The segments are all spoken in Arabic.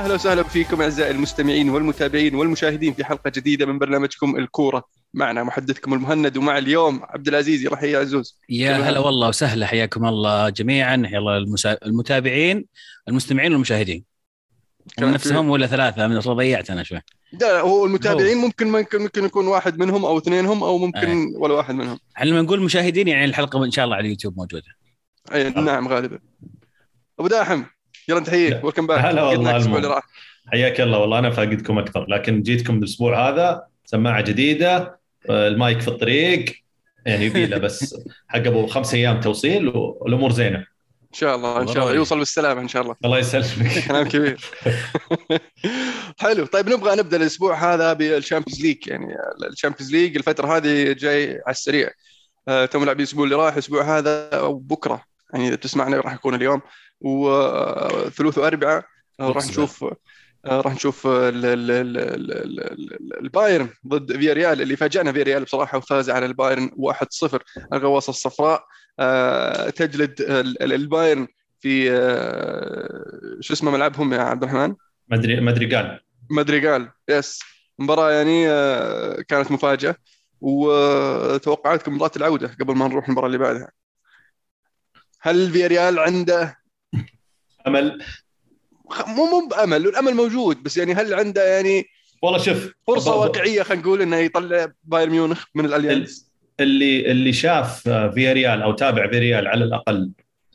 أهلا وسهلا فيكم أعزائي المستمعين والمتابعين والمشاهدين في حلقة جديدة من برنامجكم الكورة. معنا محدثكم المهند ومع اليوم عبد العزيز يلا حيا عزوز. يا هلا والله وسهلا حياكم الله جميعا. حيا الله المسا... المتابعين المستمعين والمشاهدين. كلام نفسهم ولا ثلاثة؟ من ضيعت أنا شوي. لا هو المتابعين ممكن ممكن ممكن يكون واحد منهم أو اثنينهم أو ممكن ولا واحد منهم. إحنا لما نقول مشاهدين يعني الحلقة إن شاء الله على اليوتيوب موجودة. أي نعم غالبا. أبو داحم. يلا تحييك لا. welcome back هلا والله الأسبوع. اللي راح حياك الله والله أنا فاقدكم أكثر لكن جيتكم الأسبوع هذا سماعة جديدة آه، المايك في الطريق يعني يبي له بس حق أبو خمس أيام توصيل والأمور زينة. إن شاء الله إن شاء الله. يوصل بالسلامة إن شاء الله. الله يسلمك. كلام كبير. حلو. طيب نبغى نبدأ الأسبوع هذا بال Champions League. يعني ال Champions League الفترة هذه جاي على السريع. آه، توم لاعبين الأسبوع اللي راح الأسبوع هذا أو بكرة يعني إذا تسمعنا راح يكون اليوم. وثلوث واربعاء آه، راح. نشوف آه، راح نشوف ال- ال- ال- البايرن ضد فيا ريال اللي فاجأنا فيا ريال بصراحة وفاز على البايرن 1-0 الغواصه الصفراء آه، تجلد ال- ال- البايرن في آه، شو اسمه ملعبهم يا عبد الرحمن؟ ادري قال مدريغال يس مباراة يعني آه، كانت مفاجأة وتوقعاتكم مباراة العودة قبل ما نروح المباراة اللي بعدها هل فياريال عنده امل مو مو بأمل الأمل موجود بس يعني هل عنده يعني والله شوف ب- واقعية خلينا نقول إنه يطلع بايرن ميونخ من الأليانز؟ اللي اللي شاف آه، فيا ريال أو تابع فيا ريال على الأقل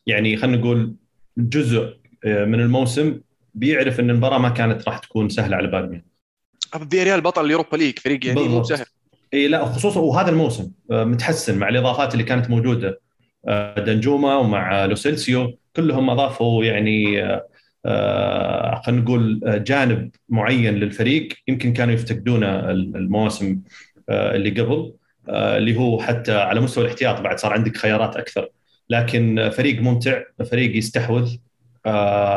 يعني خلينا نقول جزء آه، من الموسم بيعرف إن المباراة ما كانت راح تكون سهلة على بايرن ميونخ. فياريال بطل ال Europa League فريق يعني مو. سهل. إي لا خصوصا وهذا الموسم آه، متحسن مع الإضافات اللي كانت موجودة آه، دنجوما ومع لوسيلسيو. كلهم أضافوا يعني آه، آه، خلينا نقول آه، جانب معين للفريق. يمكن كانوا يفتقدونه المواسم اللي قبل اللي هو حتى على مستوى الاحتياط بعد صار عندك خيارات أكثر. لكن فريق ممتع فريق يستحوذ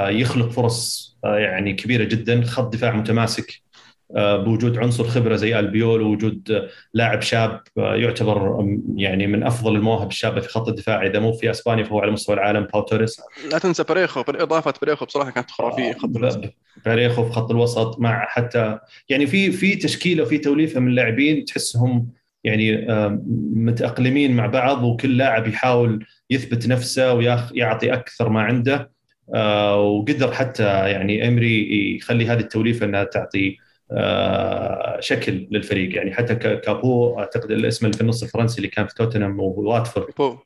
يخلق فرص يعني كبيرة جدا خط دفاع متماسك بوجود عنصر خبرة زي ألبيول ووجود آه، لاعب شاب آه، يعتبر يعني من أفضل المواهب الشابة في خط الدفاع إذا مو في أسبانيا فهو على مستوى العالم باو توريس لا تنسى بريخو إضافة بريخو بصراحة كانت خرافية خط الوسط. ب- باريخو في خط الوسط مع حتى يعني في في تشكيلة وفي توليفة من اللاعبين تحسهم يعني آم، متأقلمين مع بعض وكل لاعب يحاول يثبت نفسه ويعطي أكثر ما عنده آه، وقدر حتى يعني إمري يخلي هذه التوليفة إنها تعطي آه، شكل للفريق. يعني حتى كابو أعتقد الاسم اللي في النص الفرنسي اللي كان في توتنهام وواتفورد. بو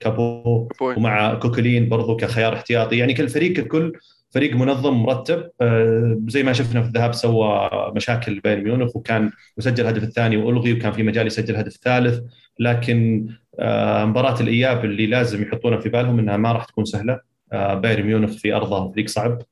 كابو. بو ومع كوكولين برضو كخيار احتياطي. يعني كل فريق ككل فريق منظم مرتب. آه، زي ما شفنا في الذهاب سوى مشاكل بين ميونخ وكان وسجل الهدف الثاني وألغي وكان في مجال يسجل الهدف الثالث لكن آه، مباراة الإياب اللي لازم يحطونها في بالهم إنها ما راح تكون سهلة. آه، بايرن ميونخ في ارضه فريق صعب.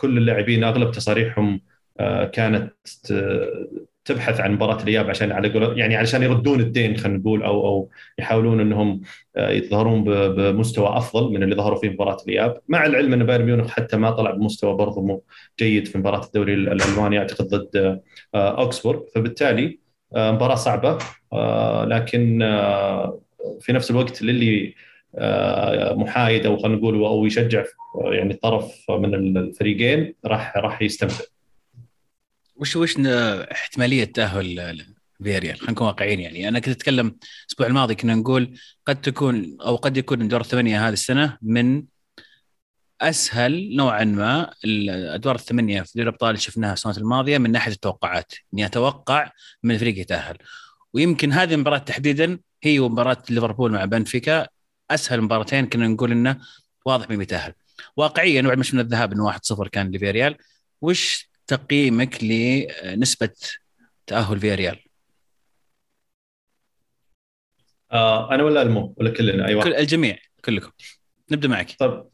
وكل اللاعبين أغلب تصاريحهم آه، كانت ت- تبحث عن مباراة الإياب عشان على يعني علشان يردون الدين خلينا نقول أو أو يحاولون إنهم آه، يظهرون بمستوى أفضل من اللي ظهروا فيه مباراة الإياب. مع العلم إن بايرن ميونخ حتى ما طلع بمستوى برضه جيد في مباراة الدوري الألماني أعتقد ضد آه، أوكسفورد. فبالتالي آه، مباراة صعبة آه، لكن آه، في نفس الوقت للي آه، محايد أو خلينا نقول أو يشجع آه، يعني طرف من الفريقين راح راح يستمتع. وش وش احتمالية تأهل فياريال؟ خلينا نكون واقعيين يعني. أنا كنت أتكلم الأسبوع الماضي كنا نقول قد تكون أو قد يكون دور الثمانية هذه السنة من أسهل نوعا ما الادوار الثمانية في دوري الأبطال اللي شفناها السنوات الماضية من ناحية التوقعات. اني أتوقع من الفريق يتأهل. ويمكن هذه المباراة تحديدا هي ومباراه ليفربول مع بنفيكا. أسهل مباراتين كنا نقول إنه واضح مين بيتاهل واقعيا بعد ما شفنا الذهاب إنه 1-0 كان لفياريال وش تقييمك لنسبة تأهل فياريال؟ آه، أنا ولا المو ولا كلنا؟ اي واحد كل الجميع كلكم. نبدأ معك. طيب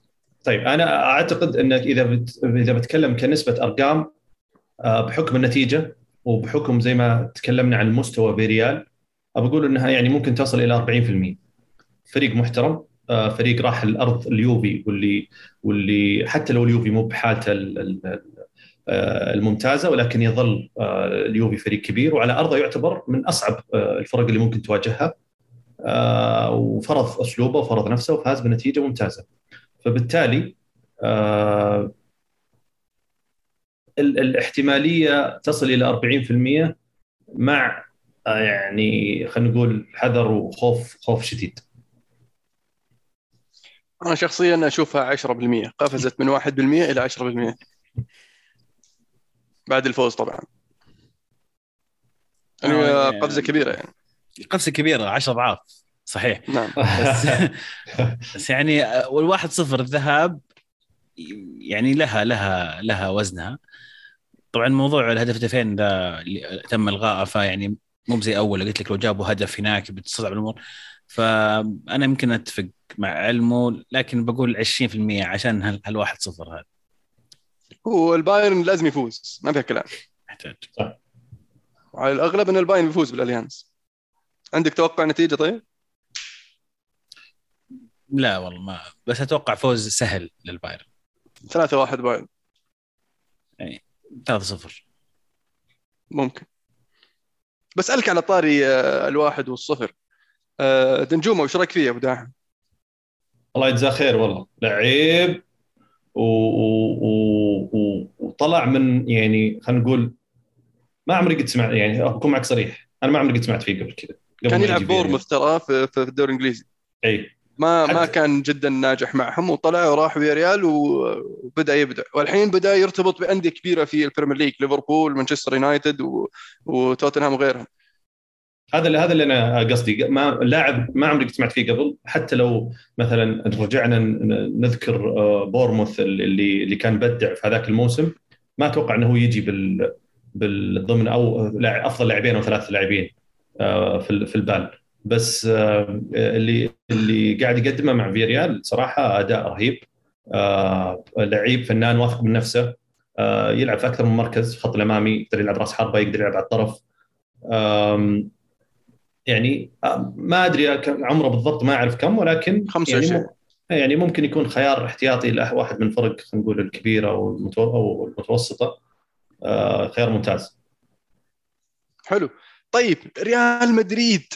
طيب أنا أعتقد إنك إذا بت... إذا بتكلم كنسبة أرقام آه، بحكم النتيجة وبحكم زي ما تكلمنا عن مستوى فيريال بقول إنها يعني ممكن تصل إلى 40% فريق محترم آه، فريق راح الأرض اليوفي واللي واللي حتى لو اليوفي مو بحالته ال- ال- آه، الممتازة ولكن يظل آه، اليوفي فريق كبير وعلى أرضه يعتبر من أصعب الفرق اللي ممكن تواجهها. وفرض أسلوبه وفرض نفسه وفاز بنتيجة ممتازة. فبالتالي الاحتمالية تصل إلى 40% مع يعني خلينا نقول حذر وخوف خوف شديد. أنا شخصيا أشوفها 10% قفزت من 1% إلى 10% بعد الفوز طبعا. يعني آه، قفزة كبيرة يعني. قفزة كبيرة 10 أضعاف. صحيح. نعم. بس بس يعني والواحد صفر الذهاب يعني لها لها لها وزنها. طبعا موضوع الهدف هدفين ذا اللي تم إلغائه فيعني مو زي أول. قلت لك لو جابوا هدف هناك بتصعب الأمور فأنا يمكن أتفق مع علمه لكن بقول 20% عشان هال- هالواحد صفر هذا. والبايرن لازم يفوز ما فيها كلام. يحتاج وعلى الأغلب إن البايرن بيفوز بالاليانز عندك توقع نتيجة طيب؟ لا والله ما بس أتوقع فوز سهل للبايرن. 3 1 بايرن. 3-0 ممكن. بسألك على طاري آه، الواحد والصفر. دنجومة وش رأيك فيه أبو داحم؟ الله يجزاه خير والله لعيب و... و... و... وطلع من يعني خلينا نقول ما عمري قد سمعت يعني أكون معك صريح أنا ما عمري قد سمعت فيه قبل كذا كان يلعب يجي فياريال. بورنموث ترى في في الدوري الإنجليزي إي ما ما كان جدا ناجح معهم وطلع وراح فياريال وبدأ يبدع والحين بدأ يرتبط بأندية كبيرة في ال Premier League ليفربول مانشستر يونايتد. وتوتنهام وغيرهم هذا اللي هذا اللي أنا قصدي. ما لاعب ما عمري سمعت فيه قبل؟ حتى لو مثلا رجعنا نذكر آه، بورنموث اللي اللي كان بدع في هذاك الموسم ما أتوقع إنه هو يجي بال بالضمن أو أفضل لاعبين أو ثلاث لاعبين آه، في ال- في البال. بس آه، اللي اللي قاعد يقدمه مع فياريال صراحة أداء رهيب. لعيب فنان واثق من نفسه. يلعب في أكثر من مركز خط الأمامي يقدر يلعب رأس حربة يقدر يلعب على الطرف. يعني آه، ما أدري عمره بالضبط ما أعرف كم ولكن 25. يعني, يعني ممكن يكون خيار احتياطي لواحد من الفرق خلينا نقول الكبيرة أو المتوسطة. آه، خيار ممتاز. حلو. طيب ريال مدريد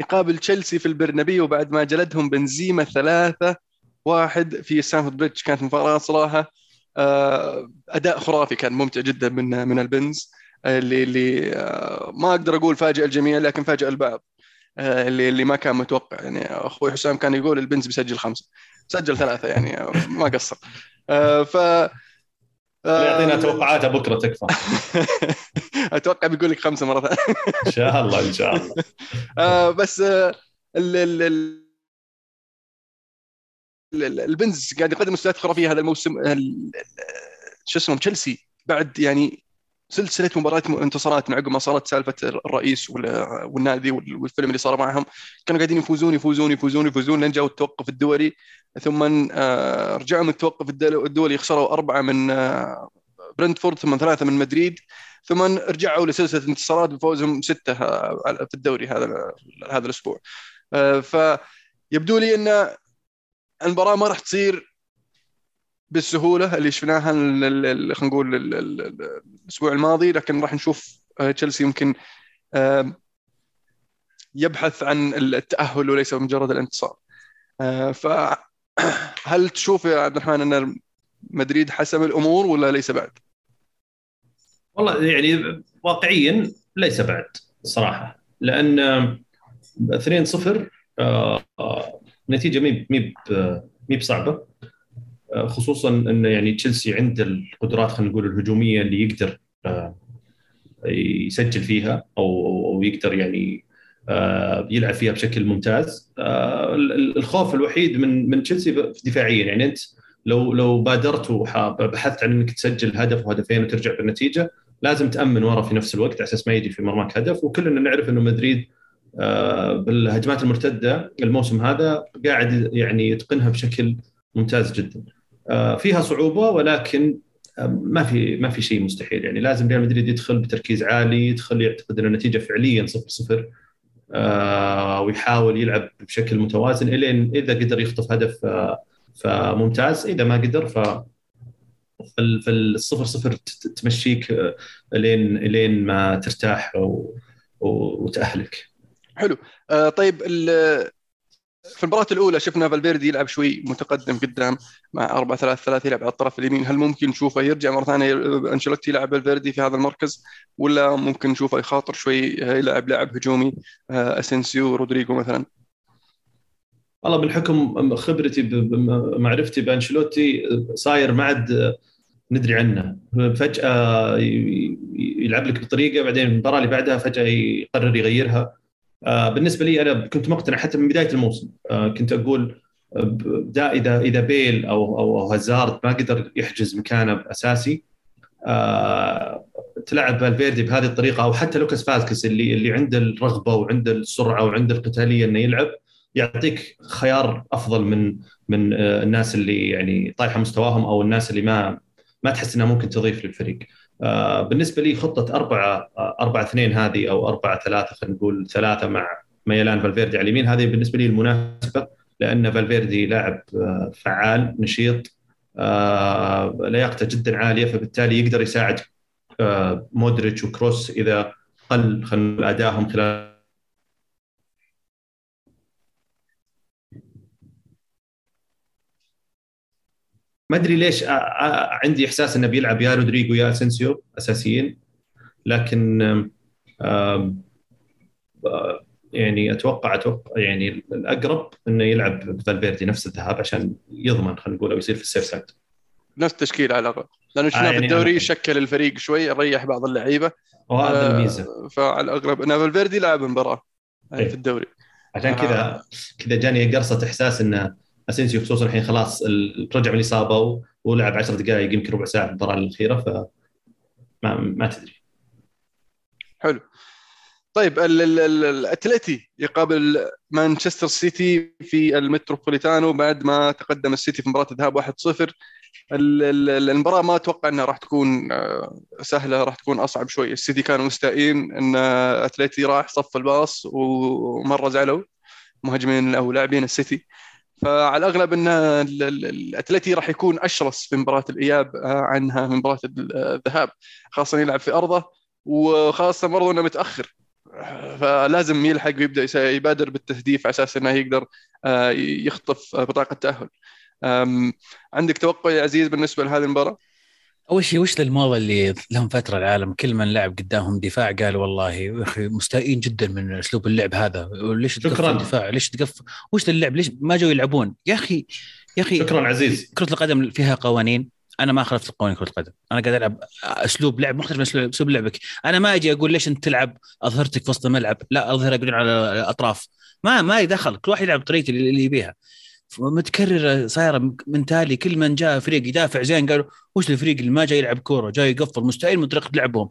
يقابل تشيلسي في البرنابيو بعد ما جلدهم بنزيما ثلاثة واحد في ستامفورد بريدج كانت مباراة صراحة آه، أداء خرافي كان ممتع جدا من من البنز. اللي اللي آه، ما أقدر أقول فاجئ الجميع لكن فاجئ البعض آه، اللي اللي ما كان متوقع. يعني أخوي حسام كان يقول البنز بيسجل خمسة. سجل ثلاثة يعني ما قصر. آه، ف يعطينا توقعاته بكرة تكفى. أتوقع بيقول لك خمسة مرة ثانية. إن شاء الله إن شاء الله. بس ال ال ال ال- البنز قاعد يقدم مستويات خرافية. هذا الموسم ال- شو اسمه تشيلسي بعد يعني سلسلة مباريات انتصارات عقب ما صارت سالفة الرئيس وال- والنادي وال- والفيلم اللي صار معهم. كانوا قاعدين يفوزون يفوزون يفوزون يفوزون لين جاوا التوقف الدولي. ثم آه، رجعوا من التوقف الدول- الدولي خسروا أربعة من آه، برنتفورد ثم ثلاثة من مدريد. ثم رجعوا لسلسلة انتصارات بفوزهم ستة آه، في الدوري هذا هذا الأسبوع. فيبدو لي إن المباراة ما راح تصير بالسهولة اللي شفناها خلينا نقول ال- ال- ال- الأسبوع الماضي لكن راح نشوف آه، تشيلسي يمكن يبحث عن التأهل وليس مجرد الانتصار آه، فهل تشوف يا عبد الرحمن أن مدريد حسم الأمور ولا ليس بعد؟ والله يعني واقعيا ليس بعد صراحة لأن آه، 2-0 آه، نتيجة مي مي مي بصعبة آه، خصوصا إن يعني تشيلسي عنده القدرات خلينا نقول الهجومية اللي يقدر آه، يسجل فيها أو أو يقدر يعني آه، يلعب فيها بشكل ممتاز. آه، ال- ال- الخوف الوحيد من من تشيلسي دفاعيا. يعني أنت لو لو بادرت وبحثت عن إنك تسجل هدف وهدفين وترجع بالنتيجة لازم تأمن ورا في نفس الوقت على أساس ما يجي في مرماك هدف. وكلنا نعرف إنه مدريد آه، بالهجمات المرتدة الموسم هذا قاعد يعني يتقنها بشكل ممتاز جدا. آه، فيها صعوبة ولكن آه، ما في ما في شيء مستحيل. يعني لازم ريال مدريد يدخل بتركيز عالي يدخل يعتقد أن النتيجة فعليا 0 0 آه، ويحاول يلعب بشكل متوازن الين إذا قدر يخطف هدف آه، فممتاز. إذا ما قدر ف فال- فالصفر صفر تمشيك آه، لين لين ما ترتاح وتأهلك. حلو. آه، طيب في المباراة الأولى شفنا فالفيردي يلعب شوي متقدم قدام مع 4 3 3 يلعب على الطرف اليمين. هل ممكن نشوفه يرجع مرة ثانية أنشيلوتي يلعب فالفيردي في هذا المركز؟ ولا ممكن نشوفه يخاطر شوي يلعب لاعب هجومي أسنسيو رودريجو مثلا؟ والله بالحكم خبرتي بمعرفتي بأنشيلوتي صاير ما عاد ندري عنه. فجأة يلعب لك بطريقة بعدين المباراة اللي بعدها فجأة يقرر يغيرها. آه، بالنسبة لي أنا كنت مقتنع حتى من بداية الموسم آه، كنت أقول دا إذا إذا بيل أو أو هازارد ما قدر يحجز مكانه اساسي آه، تلعب فالفيردي بهذه الطريقة أو حتى لوكاس فاسكيز اللي اللي عنده الرغبة وعنده السرعة وعنده القتالية إنه يلعب يعطيك خيار أفضل من من الناس اللي يعني طايحة مستواهم أو الناس اللي ما ما تحس إنها ممكن تضيف للفريق. آه، بالنسبة لي خطة 4 4 2 هذه أو 4 3 خلينا نقول ثلاثة مع ميلان فالفيردي على اليمين هذه بالنسبة لي المناسبة لأن فالفيردي لاعب آه، فعال نشيط آه، لياقته جدا عالية فبالتالي يقدر يساعد مودريتش وكروس إذا قل خلينا أدائهم خلال ما أدري ليش عندي إحساس إنه بيلعب يا رودريجو يا اسنسيو أساسيين لكن يعني أتوقع أتوقع يعني الأقرب إنه يلعب فالفيردي نفس الذهاب عشان يضمن خلينا نقول أو يصير في ال safe side. نفس التشكيل على الاقل لأنه شفنا آه يعني في الدوري شكل الفريق شوي ريح بعض اللعيبة. وهذا آه الميزة. فعلى الاغلب ان فالفيردي لعب مباراة أيه. في الدوري. عشان كذا آه. كذا جاني قرصة إحساس إنه أسينسيو خصوصا الحين خلاص رجع من الاصابه ولعب 10 دقائق يمكن ربع ساعة في المباراه الأخيرة ف ما, ما تدري. حلو. طيب الاتلتي يقابل مانشستر سيتي في المتروبوليتانو بعد ما تقدم السيتي في مباراة الذهاب 1-0 المباراة ما أتوقع إنها راح تكون آه، سهلة راح تكون أصعب شوي. السيتي كانوا مستائين إن اتلتي راح صف الباص ومرة زعلوا مهاجمين أو لاعبين السيتي. فعلى الأغلب إن الأتلتي راح يكون أشرس في مباراة الإياب آه، عنها من مباراة الذهاب خاصة يلعب في أرضه وخاصة برضه إنه متأخر فلازم يلحق ويبدأ يبادر بالتهديف على أساس إنه يقدر آه، يخطف بطاقة التاهل عندك توقع يا عزيز بالنسبة لهذه المباراة؟ أول شيء وش الموضه اللي لهم فترة العالم؟ كل من لعب قدامهم دفاع قال والله يا أخي مستائين جدا من أسلوب اللعب هذا. ليش تقفل الدفاع؟ ليش تقفل؟ وش اللعب ليش ما جو يلعبون؟ يا أخي يا أخي شكرا عزيز كرة القدم فيها قوانين. أنا ما خالفت قوانين كرة القدم. أنا قاعد ألعب أسلوب لعب مختلف من اسلوب لعبك. أنا ما أجي أقول ليش أنت تلعب أظهرتك في وسط الملعب. لا أظهر على الأطراف. ما ما يدخل كل واحد يلعب بطريقته اللي يبيها. متكرره صايرة من تالي كل من جاء فريق يدافع زين قالوا وش الفريق اللي ما جاي يلعب كورة؟ جاي يقفل مستحيل من طريقه لعبهم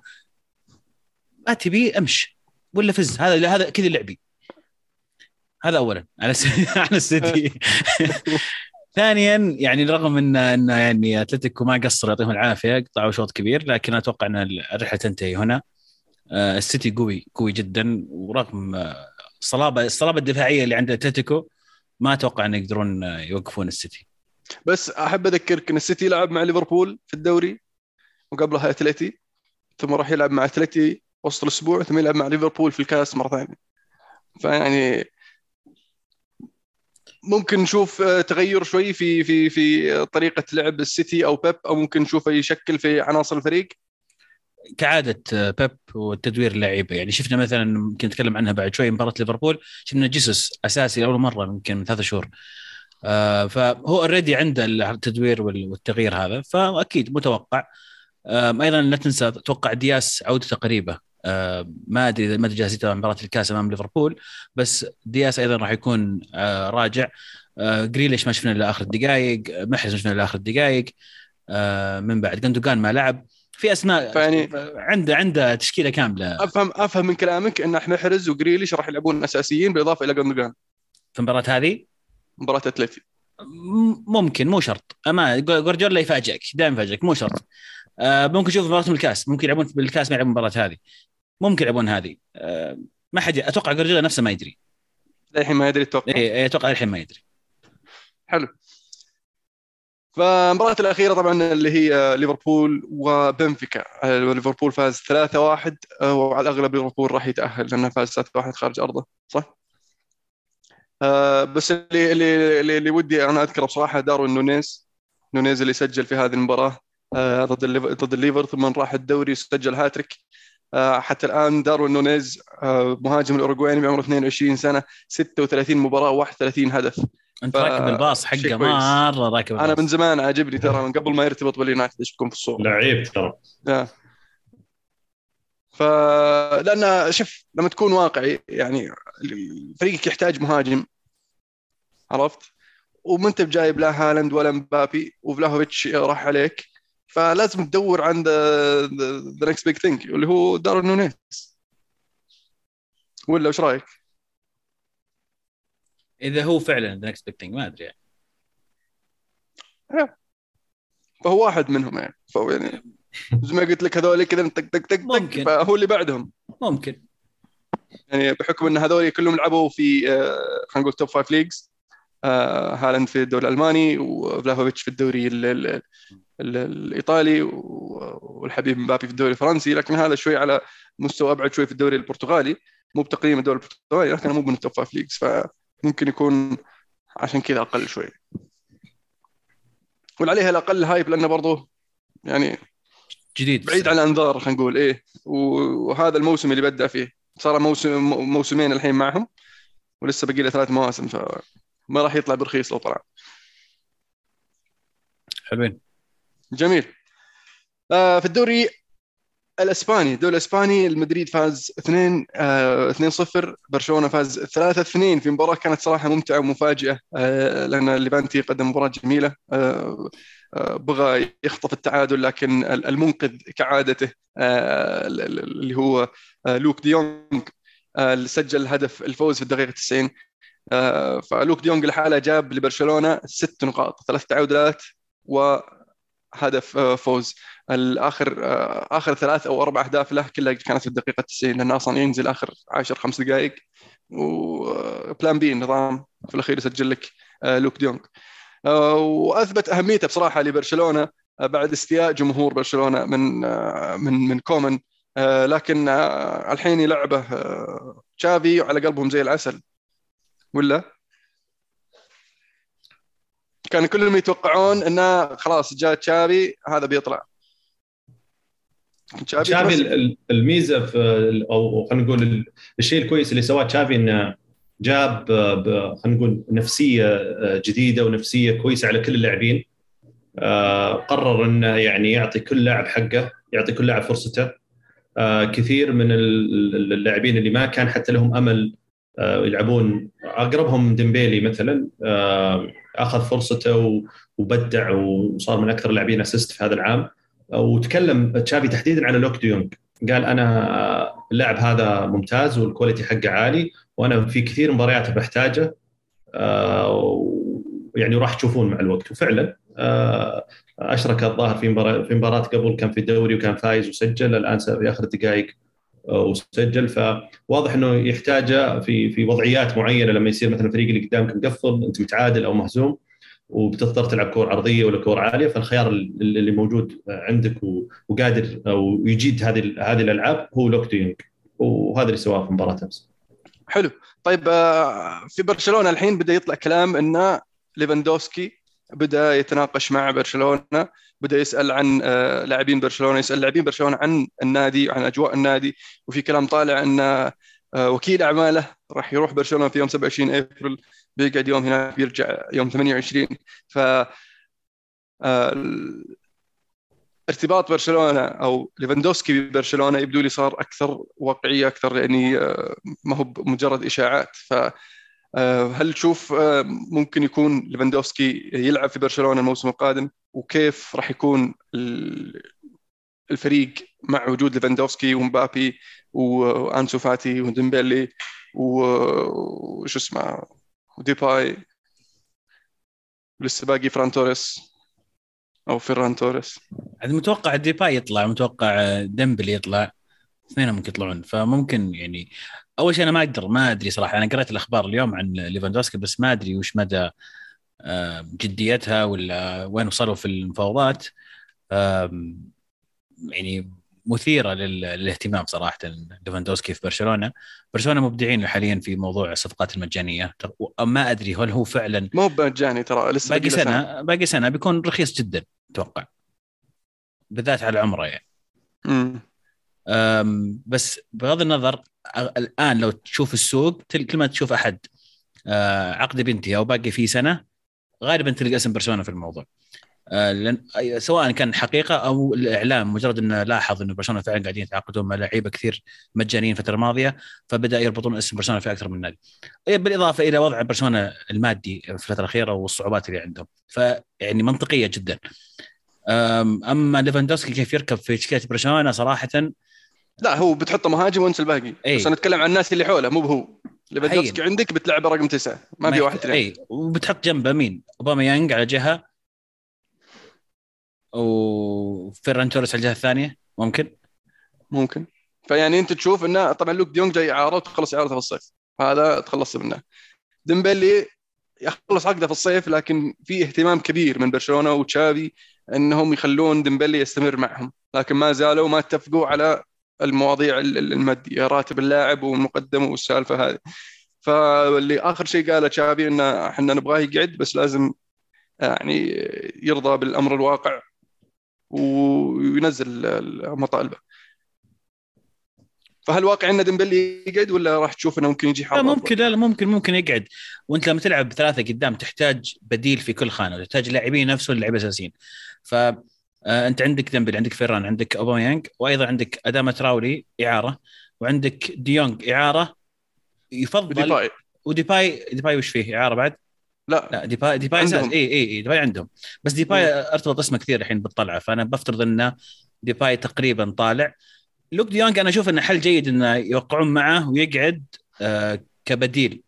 ما تبي امش ولا فز. هذا هذا كذا لعبي. هذا اولا. على على السيتي ثانيا يعني رغم ان إن يعني أتلتيكو ما قصر يعطيهم العافية قطعوا شوط كبير لكن أتوقع إن الرحلة تنتهي هنا. آه، السيتي قوي قوي جدا ورغم الصلابه الصلابة الدفاعية اللي عند أتلتيكو ما أتوقع إن يقدرون يوقفون السيتي. بس أحب أذكرك إن السيتي لعب مع ليفربول في الدوري وقبلها أتلتي ثم راح يلعب مع أتلتي وسط الأسبوع ثم يلعب مع ليفربول في الكاس مرة ثانية. فيعني ممكن نشوف تغير شوي في في في طريقة لعب السيتي أو بيب أو ممكن نشوفه يشكل في عناصر الفريق. كعادة بيب والتدوير اللعيبة. يعني شفنا مثلا يمكن نتكلم عنها بعد شوي مباراة ليفربول شفنا جيسوس أساسي لأول مرة يمكن من ثلاث شهور. آه فهو already عنده التدوير والتغيير هذا فأكيد متوقع. آه أيضا لا تنسى أتوقع دياس عودته قريبه آه ما أدري ما أدري جاهزيته مباراة الكاس أمام ليفربول بس دياس أيضا راح يكون آه راجع. آه جريليش ما شفنا إلا آخر الدقائق محرز ما شفنا إلا آخر الدقائق آه من بعد. جندوجان ما لعب. في أسماء فيعني عنده عنده تشكيلة كاملة. افهم أفهم من كلامك إن محرز وجريليش راح يلعبون أساسيين بالإضافة إلى جندوجان في المباراه هذه؟ مباراة أتلتي. ممكن مو شرط. أما جوارديولا يفاجئك دائما يفاجئك مو شرط. آه ممكن نشوف مباراة الكاس ممكن يلعبون بالكاس ما يلعبون المباراه هذه. ممكن يلعبون هذه. آه ما حد أتوقع جوارديولا نفسه ما يدري. الحين ما يدري أتوقع. اي أتوقع الحين ما يدري. حلو. فالمباراة الأخيرة طبعا اللي هي ليفربول وبنفيكا. ليفربول فاز 3-1 وعلى الأغلب ليفربول راح يتأهل لأنه فاز 3-1 خارج أرضه صح؟ آه بس اللي اللي اللي, ودي أنا أذكره بصراحة داروين نونيز. نونيز اللي سجل في هذه المباراة آه ضد ضد الليفر ثم راح الدوري وسجل هاتريك. آه حتى الآن داروين نونيز آه مهاجم الاوروغواياني بعمره 22 سنة 36 مباراة 31 هدف. انت ف- راكب الباص حقه. مرة راكب أنا الباص. من زمان عاجبني ترى من قبل ما يرتبط باليونايتد إيش تكون في الصورة لعيب ترى. ف لأن شوف لما تكون واقعي يعني فريقك يحتاج مهاجم. عرفت؟ وما انت بجايب لا هالاند ولا مبابي وفلاهوفيتش راح عليك. فلازم تدور عن the next big thing اللي هو داروين نونيز. ولا وش رأيك؟ إذا هو فعلا the next big ما أدري يعني. فهو واحد منهم يعني. فهو يعني زي ما قلت لك هذول كذا تك تك تك ممكن. فهو اللي بعدهم. ممكن. يعني بحكم إن هذول كلهم لعبوا في آه، خلينا نقول top five leagues هالاند في الدوري الألماني وفلاهوفيتش في الدوري ال ال ال الإيطالي والحبيب مبابي في الدوري الفرنسي. لكن هذا شوي على مستوى أبعد شوي في الدوري البرتغالي. مو بتقييم الدوري البرتغالي لكن مو من ال top five leagues فممكن يكون عشان كذا أقل شوي. واللي عليها الأقل hype لأنه برضه يعني جديد. بعيد عن الأنظار خلينا نقول إيه. وهذا الموسم اللي بدأ فيه. صار موسم موسمين الحين معهم ولسه باقي له ثلاث مواسم فما راح يطلع برخيص لو طلع. حلوين. جميل. آه في الدوري الإسباني الدوري الإسباني المدريد فاز 2 آه 2-0 برشلونة فاز 3-2 في مباراة كانت صراحة ممتعة ومفاجئة آه لأن ليفانتي قدم مباراة جميلة آه آه بغى يخطف التعادل لكن المنقذ كعادته آه اللي هو آه لوك ديونج اللي سجل هدف الفوز في الدقيقة 90 آه فلوك ديونج لحاله جاب لبرشلونة ست نقاط ثلاث تعادلات وهدف آه فوز. الآخر آه آخر ثلاث أو أربع أهداف له كلها كانت في الدقيقة 90 لأنه أصلا ينزل آخر 10 خمس دقائق و plan B النظام في الأخير يسجل لك آه لوك ديونج آه وأثبت أهميته بصراحة لبرشلونة بعد استياء جمهور برشلونة من من من كومان. لكن الحين يلعبه تشافي وعلى قلبهم زي العسل. ولا؟ كان كلهم يتوقعون إنه خلاص جاء تشافي هذا بيطلع. تشافي الميزة في أو خلينا نقول الشيء الكويس اللي سواه تشافي إنه جاب خلينا نقول نفسية جديدة ونفسية كويسة على كل اللاعبين. قرر إنه يعني يعطي كل لاعب حقه يعطي كل لاعب فرصته. كثير من اللاعبين اللي ما كان حتى لهم أمل يلعبون. أقربهم ديمبيلي مثلا أخذ فرصته وبدع وصار من أكثر اللاعبين assist في هذا العام. وتكلم تشافي تحديدا على لوك ديونج قال أنا اللاعب هذا ممتاز وال quality حقه عالي وأنا في كثير مباريات بحتاجه يعني وراح تشوفون مع الوقت. وفعلا أشرك الظاهر في مباراه في مباراة قبل كان في الدوري وكان فايز وسجل الآن في اخر الدقائق وسجل. فواضح إنه يحتاجه في في وضعيات معينة. لما يصير مثلا الفريق اللي قدامك مقفل أنت متعادل أو مهزوم وبتضطر تلعب كور عرضيه ولا كور عالية. فالخيار اللي موجود عندك وقادر أو يجيد هذه هذه الألعاب هو لوك ديونج وهذا اللي سواه في مباراة أمس. حلو. طيب في برشلونة الحين بدأ يطلع كلام إن ليفاندوسكي بدأ يتناقش مع برشلونة. بدا يسأل عن لاعبين برشلونة يسأل لاعبين برشلونة عن النادي عن أجواء النادي وفي كلام طالع إن وكيل أعماله راح يروح برشلونة في يوم 27 إبريل بيقعد يوم هناك بيرجع يوم 28 ف ارتباط برشلونة أو ليفاندوسكي ببرشلونة يبدو لي صار أكثر واقعية أكثر يعني ما هو مجرد إشاعات. ف هل تشوف ممكن يكون ليفاندوفسكي يلعب في برشلونة الموسم القادم؟ وكيف راح يكون الفريق مع وجود ليفاندوفسكي ومبابي وأنسو فاتي وديمبلي وش اسمه وديباي لسه باقي فران توريس أو فيران توريس. متوقع ديباي يطلع متوقع ديمبلي يطلع اثنين ممكن يطلعون. فممكن يعني أول شيء أنا ما أقدر ما أدري صراحة. أنا قريت الأخبار اليوم عن ليفاندوسكي بس ما أدري وش مدى جديتها ولا وين وصلوا في المفاوضات يعني مثيرة للاهتمام صراحة ليفاندوسكي في برشلونة. برشلونة مبدعين حاليا في موضوع الصفقات المجانية. ما أدري هل هو فعلا مو مجاني ترى لسه باقي سنة, سنة باقي سنة. بيكون رخيص جدا أتوقع. بالذات على عمره يعني. امم بس بغض النظر الآن لو تشوف السوق كل ما تشوف أحد آه، عقد بنتي أو باقي فيه سنة غالبا تلقى اسم برشلونة في الموضوع آه، لأن سواء كان حقيقة أو الاعلام مجرد إنه لاحظ إنه برشلونة فعلا قاعدين يتعاقدون مع لعيبة كثير مجانيين الفترة الماضية فبدأ يربطون اسم برشلونة في أكثر من نادي. إيه، بالإضافة إلى وضع برشلونة المادي في الفترة الأخيرة والصعوبات اللي عندهم فيعني منطقية جدا. أما ليفاندوسكي كيف يركب في تشكيله برشلونة صراحة لا هو بتحطه مهاجم وانت الباقي أي. بس نتكلم عن الناس اللي حوله مو بهو ليفاندوسكي عندك بتلعب رقم تسعة. ما في واحد اي وبتحط جنبه مين؟ أوباما يانج على جهة وفيران توريس على الجهة الثانية ممكن؟ ممكن. فيعني أنت تشوف إنه طبعا لوك ديونج جاي إعارة وتخلص اعارته في الصيف. هذا تخلصت منه. ديمبلي يخلص عقده في الصيف لكن في اهتمام كبير من برشلونة وتشافي إنهم يخلون ديمبلي يستمر معهم. لكن ما زالوا ما اتفقوا على المواضيع المادية راتب اللاعب والمقدم والسالفة هذه. فاللي آخر شيء قاله تشافي ان إحنا نبغاه يقعد بس لازم يعني يرضى بالأمر الواقع وينزل مطالبه. فهل واقع إن ديمبلي يقعد ولا راح تشوف إنه ممكن يجي حاضر؟ لا ممكن لا ممكن ممكن يقعد. وأنت لما تلعب ثلاثة قدام تحتاج بديل في كل خانة تحتاج لاعبين نفسه اللاعبين الاساسيين ف آه، انت عندك ديمبلي عندك فيران عندك اوباميانج وأيضا عندك اداما تراوري اعاره وعندك ديونج اعاره يفضل وديباي. وديباي ديباي وش فيه؟ اعاره بعد؟ لا. لا ديباي ديباي إي إي إي ديباي عندهم. بس ديباي ارتبط اسمه كثير الحين بالطلعه فانا بفترض انه ديباي تقريبا طالع. لوك ديونج أنا أشوف إنه حل جيد إنه يوقعون معه ويقعد آه كبديل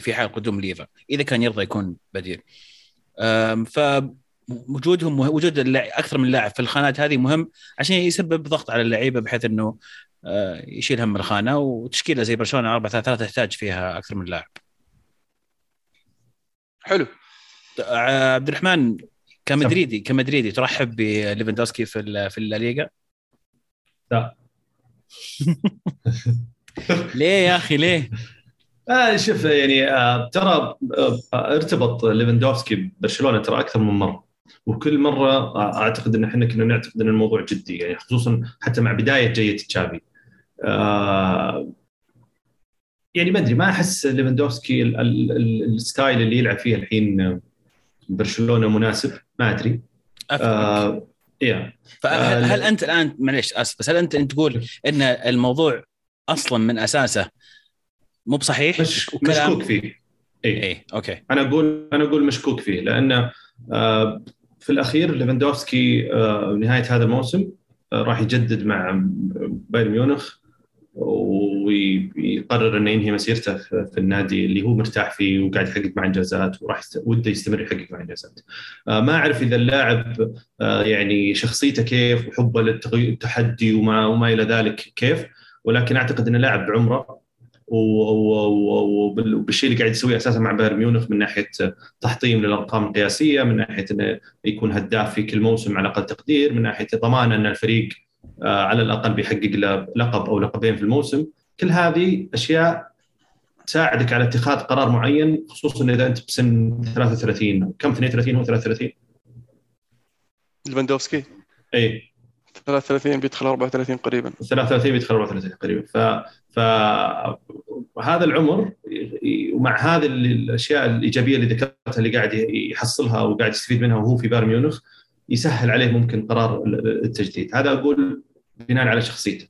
في حال قدوم ليفا إذا كان يرضى يكون بديل. ف وجودهم وجود أكثر من لاعب في الخانات هذه مهم عشان يسبب ضغط على اللعيبة بحيث إنه آه، يشيل هم الخانة وتشكيلة زي برشلونة 4 3 3 تحتاج فيها أكثر من لاعب. حلو عبد الرحمن كمدريدي كمدريدي ترحب بليفندوسكي في في الليغا؟ لا ليه يا أخي ليه؟ آه شوف يعني آه ترى آه ارتبط ليفندوفسكي ببرشلونة ترى أكثر من مرة وكل مرة أعتقد إن إحنا كنا نعتقد إن الموضوع جدي يعني خصوصا حتى مع بداية جيه تشافي. آه يعني ما أدري ما أحس ليفندوفسكي ال style اللي يلعب فيه الحين برشلونة مناسب ما أدري. آه يا فهل هل أنت الآن معليش آسف بس هل أنت انت تقول إن الموضوع أصلا من أساسه مو بصحيح؟ مش مشكوك فيه. اي اي okay. أنا أقول أنا أقول مشكوك فيه لأن آه، في الأخير ليفاندوفسكي آه، نهاية هذا الموسم آه، راح يجدد مع بايرن ميونخ ويقرر إنه ينهي مسيرته في النادي اللي هو مرتاح فيه وقاعد يحقق مع إنجازات وراح وده يستمر يحقق مع إنجازات. ما أعرف إذا اللاعب يعني شخصيته كيف وحبه للتحدي وما وما إلى ذلك كيف ولكن أعتقد إن لاعب بعمره وبالشيء اللي قاعد يسويه أساسا مع بايرن ميونخ من ناحية تحطيم للأرقام القياسية من ناحية إنه يكون هداف في كل موسم على أقل تقدير من ناحية ضمان إن الفريق آه، على الأقل بيحقق له لقب أو لقبين في الموسم. كل هذه أشياء تساعدك على اتخاذ قرار معين خصوصا إذا أنت بسن 33 كم؟ 32 هو 33 ليفاندوفسكي. اي 33 بيدخل 34 قريبا. 33 بيدخل 34 قريبا. ف فهذا العمر ومع هذه الأشياء الإيجابية اللي ذكرتها اللي قاعد يحصلها وقاعد يستفيد منها وهو في بايرن ميونخ يسهل عليه ممكن قرار التجديد. هذا أقول بناء على شخصيته.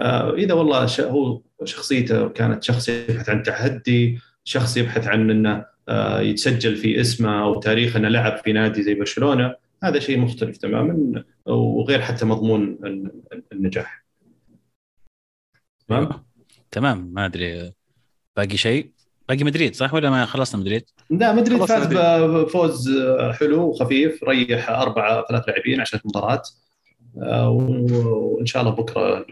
آه، إذا والله هو شخصيته كانت شخص يبحث عن تحدي شخص يبحث عن إنه آه، يتسجل في اسمه أو تاريخه إنه لعب في نادي زي برشلونة هذا شيء مختلف تماما وغير حتى مضمون النجاح. تمام؟ تمام ما أدري. باقي شيء؟ باقي مدريد صح ولا ما خلصنا مدريد؟ لا مدريد فاز بفوز حلو وخفيف ريح أربعة ثلاث لاعبين عشان مباراه آه، وإن شاء الله بكرة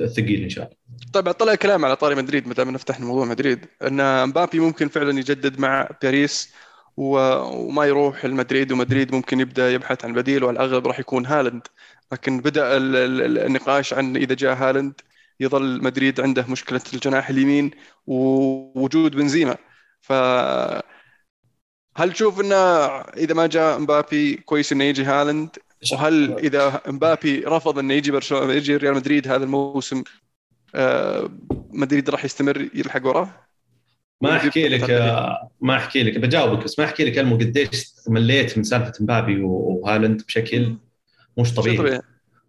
الثقيل إن شاء الله. طيب طلع كلام على طاري مدريد ما دام فتحنا موضوع مدريد. إن مبابي ممكن فعلا يجدد مع باريس. وما يروح المدريد ومدريد ممكن يبدأ يبحث عن بديل والأغلب راح يكون هالند لكن بدأ النقاش عن إذا جاء هالند يظل مدريد عنده مشكلة الجناح اليمين ووجود بنزيما. ف هل تشوف إنه إذا ما جاء مبابي كويس إنه يجي هالند وهل إذا مبابي رفض إنه يجي برشلونة يجي ريال مدريد هذا الموسم آه، مدريد راح يستمر يلحق وراه؟ ما أحكي لك ما أحكي لك بجاوبك بس ما أحكي لك ألمو قديش مليت من سالفة مبابي وهالند بشكل مش طبيعي.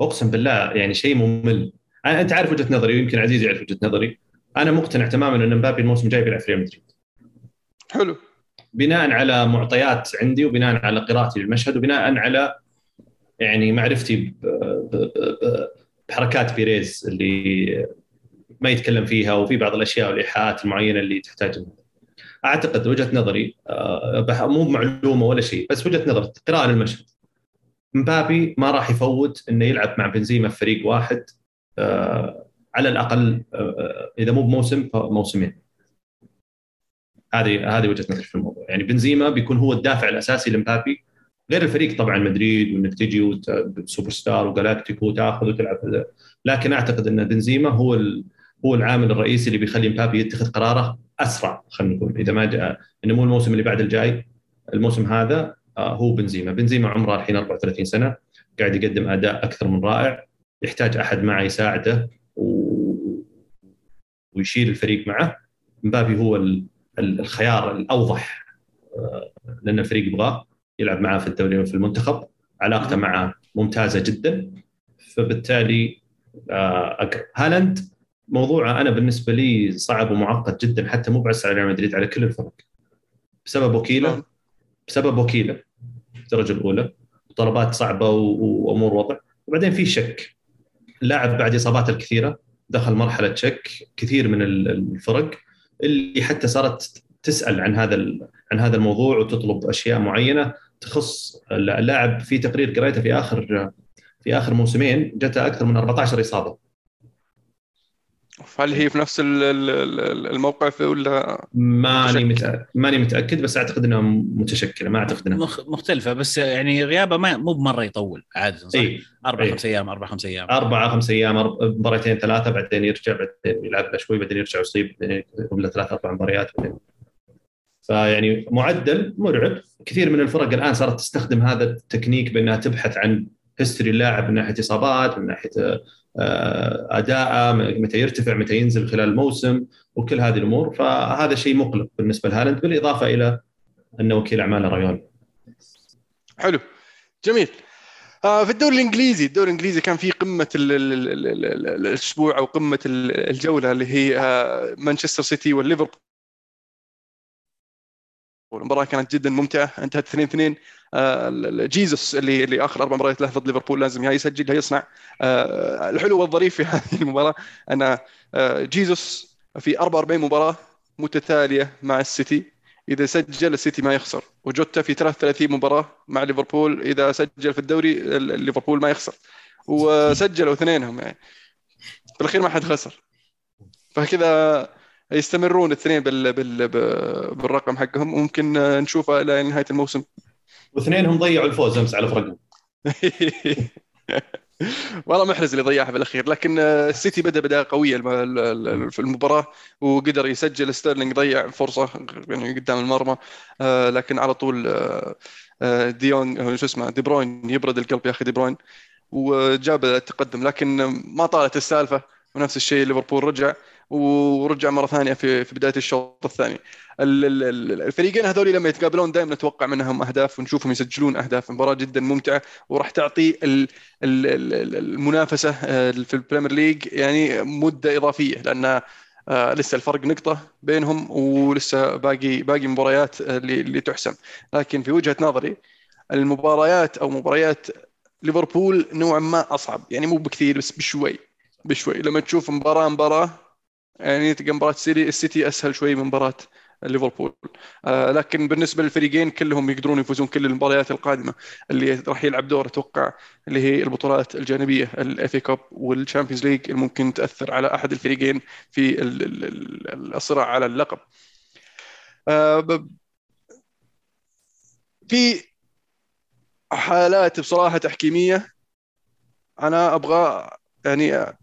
أقسم بالله يعني شيء ممل. أنت عارف وجهة نظري ويمكن عزيز يعرف وجهة نظري. أنا مقتنع تماما إن مبابي الموسم الجاي بيلعب في ريال مدريد. حلو. بناء على معطيات عندي وبناء على قراءتي للمشهد وبناء على يعني معرفتي بحركات بيريز اللي ما يتكلم فيها وفي بعض الأشياء والإيحاءات المعينة اللي تحتاجها. أعتقد وجهة نظري آه، مو بمعلومه ولا شيء بس وجهة نظر قراءة للمشهد. مبابي ما راح يفوت إنه يلعب مع بنزيما في فريق واحد آه، على الأقل آه، إذا مو بموسم فموسمين. هذه هذه وجهة نظري في الموضوع. يعني بنزيما بيكون هو الدافع الأساسي لمبابي. غير الفريق طبعا مدريد وإنك تجي سوبر ستار وجالاكتيكو وتأخذ وتلعب. لكن أعتقد إن بنزيما هو هو العامل الرئيسي اللي بيخلي مبابي يتخذ قراره أسرع خلينا نقول. إذا ما جاء إنه مو الموسم اللي بعد الجاي الموسم هذا آه، هو بنزيما. بنزيما عمره الحين 34 سنة قاعد يقدم أداء أكثر من رائع يحتاج أحد معه يساعده و... ويشيل الفريق معه. مبابي هو الخيار الأوضح آه، لأن الفريق يبغاه يلعب معاه في الدوري وفي المنتخب. علاقته معه ممتازة جدا. فبالتالي آه، هالاند موضوعه أنا بالنسبة لي صعب ومعقد جدا حتى مو بس على ريال مدريد على كل الفرق. بسبب وكيله نعم. بسبب وكيله الدرجة الأولى. طلبات صعبة وأمور وضع. وبعدين في شك. اللاعب بعد إصاباته الكثيرة دخل مرحلة شك كثير من الفرق اللي حتى صارت تسأل عن هذا عن هذا الموضوع وتطلب أشياء معينة تخص اللاعب في تقرير قريته في اخر في آخر موسمين جته أكثر من 14 إصابة. هل هي في نفس الموقع ولا ماني متأكد ماني متأكد بس أعتقد إنها متشكلة ما أعتقد إنها مختلفة بس يعني غيابه ما مو بمرة يطول عادة صح؟ إيه؟ أربع إيه؟ خمس أيام أربع خمس أيام أربع خمس أيام مباراتين ثلاثة بعدين يرجع بعدين يلعب له شوي بعدين يرجع يصيب بعدين قبل ثلاث أربع مباريات بعدين فيعني معدل مرعب كثير من الفرق الآن صارت تستخدم هذا التكنيك بأنها تبحث عن history اللاعب من ناحية إصابات من ناحية اداءه متى يرتفع متى ينزل خلال الموسم وكل هذه الأمور. فهذا شيء مقلق بالنسبة لهالاند. بالإضافة إلى انه وكيل اعماله ريال حلو. جميل. آه، في الدوري الإنجليزي الدوري الإنجليزي كان في قمة الأسبوع أو قمة الجولة اللي هي آه، مانشستر سيتي والليفربول. المباراة كانت جدا ممتعة. انتهت 2 2 آه، جيزوس اللي اللي آخر أربع مباريات له ضد ليفربول لازم يا يسجل يا يصنع. آه، الحلو والظريف في هذه المباراة أن آه، جيزوس في 44 مباراة متتالية مع السيتي. إذا سجل السيتي ما يخسر. وجوتا في 33 مباراة مع ليفربول. إذا سجل في الدوري ليفربول ما يخسر. وسجلوا اثنينهم يعني. في الاخير ما حد خسر. فكذا يستمرون الاثنين بال... بال... بالرقم حقهم. وممكن نشوفه إلى نهاية الموسم. واثنينهم ضيعوا الفوز أمس على فرقهم. والله محرز اللي ضيعها بالأخير. لكن السيتي بدأ بداية قوية في المباراة وقدر يسجل. ستيرلينج ضيع فرصة يعني قدام المرمى. آه، لكن على طول آه، آه، ديون شو اسمه دي بروين يبرد القلب يا أخي دي بروين. وجاب التقدم لكن ما طالت السالفة. ونفس الشيء ليفربول رجع. ورجع مرة ثانية في في بداية الشوط الثاني. الفريقين هذول لما يتقابلون دائما نتوقع منهم أهداف ونشوفهم يسجلون أهداف. مباراة جدا ممتعة وراح تعطي المنافسة آه، في البريمير ليج يعني مدة إضافية لأن آه، لسه الفرق نقطة بينهم ولسه باقي باقي مباريات آه، اللي, اللي تحسم. لكن في وجهة نظري المباريات أو مباريات ليفربول نوعا ما أصعب. يعني مو بكثير بس بشوي بشوي. لما تشوف مباراة مباراة يعني مباراة السيتي السيتي أسهل شوي من مباراة ليفربول. آه لكن بالنسبة للفريقين كلهم يقدرون يفوزون كل المباريات القادمة اللي راح يلعب دور أتوقع اللي هي البطولات الجانبية ال FA Cup وال Champions League اللي ممكن تأثر على أحد الفريقين في الصراع على اللقب. آه في حالات بصراحة تحكيمية أنا أبغى يعني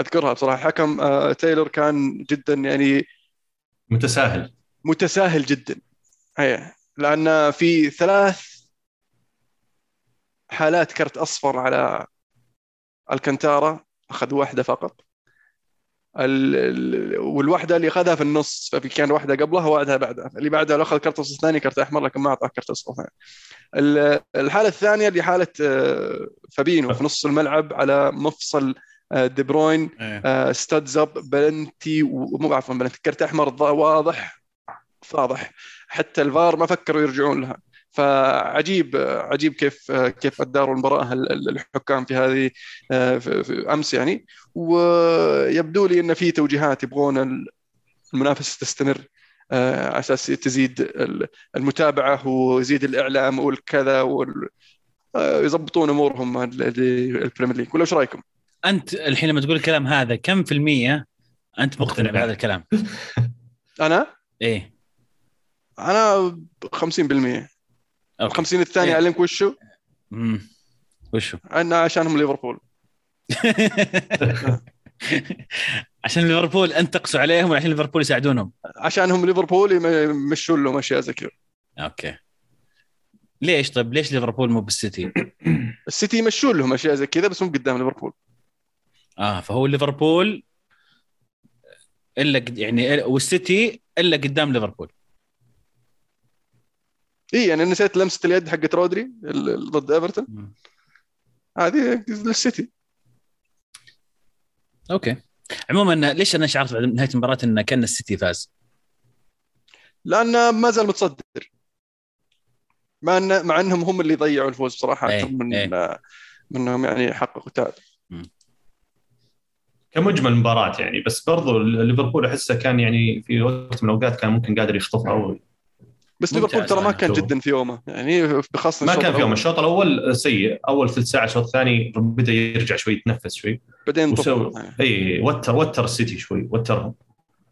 أذكرها بصراحة. حكم آه، تايلور كان جدا يعني متساهل. متساهل جدا. هي لأن في ثلاث حالات كرت أصفر على الكنتارا أخذ واحدة فقط. ال... ال... والواحدة اللي أخذها في النص ففي كان واحدة قبلها وواحده بعدها. اللي بعدها لو أخذ كرت أصفر ثاني كرت أحمر لكن ما أعطاه كرت أصفر ثاني. ال- الحالة الثانية اللي حالة آه، فابينيو في نص الملعب على مفصل دي بروين. آه، studs up بلنتي ومو عفوا بلنتي كرت أحمر واضح؟ واضح. حتى الفار ما فكروا يرجعون لها. فعجيب عجيب كيف كيف أداروا المباراة ال- ال- الحكام في هذه آه، في أمس يعني. ويبدو لي إن في توجيهات يبغون ال- المنافسة تستمر آه، على أساس تزيد ال- المتابعة ويزيد الإعلام والكذا وال آه، يضبطون أمورهم ال- ال- البريمير ليج. ولا إيش رأيكم؟ أنت الحين لما تقول الكلام هذا كم في المية أنت مقتنع. بهذا الكلام؟ أنا إيه أنا 50% okay 50 الثاني إيه. أعلمك وشو؟ امم وشو؟ أنا عشانهم ليفربول عشان ليفربول انت تقسو عليهم ولا عشان ليفربول يساعدونهم؟ عشانهم ليفربول يم- يمشون لهم أشياء زي كذا okay ليش طيب ليش ليفربول مو بالسيتي؟ السيتي يمشون لهم أشياء زي كذا بس مو قدام ليفربول آه فهو ليفربول إلا قد- يعني والسيتي إلا قدام ليفربول اي يعني نسيت لمسة اليد حقت رودري ضد إيفرتون. هذه للسيتي okay عموما ليش أنا شعرت بعد نهاية المباراة إن كأن السيتي فاز؟ لأن ما زال متصدر مع ان مع إنهم هم اللي ضيعوا الفوز بصراحة إيه، أكثر من إيه. منهم يعني حققوا تعادل كمجمل مباراة يعني. بس برضو ليفربول أحسه كان يعني في وقت من الأوقات كان ممكن قادر يخطفها أو بس ممتاز ليفربول ترى ما يعني. كان. جدا في يومه. يعني بخاصة ما كان في يوم الأول. الشوط الأول سيء. أول ثلث ساعة الشوط الثاني بدا يرجع شوي يتنفس شوي. بعدين وسوي طفوا. إي وتر وتر السيتي شوي وترهم.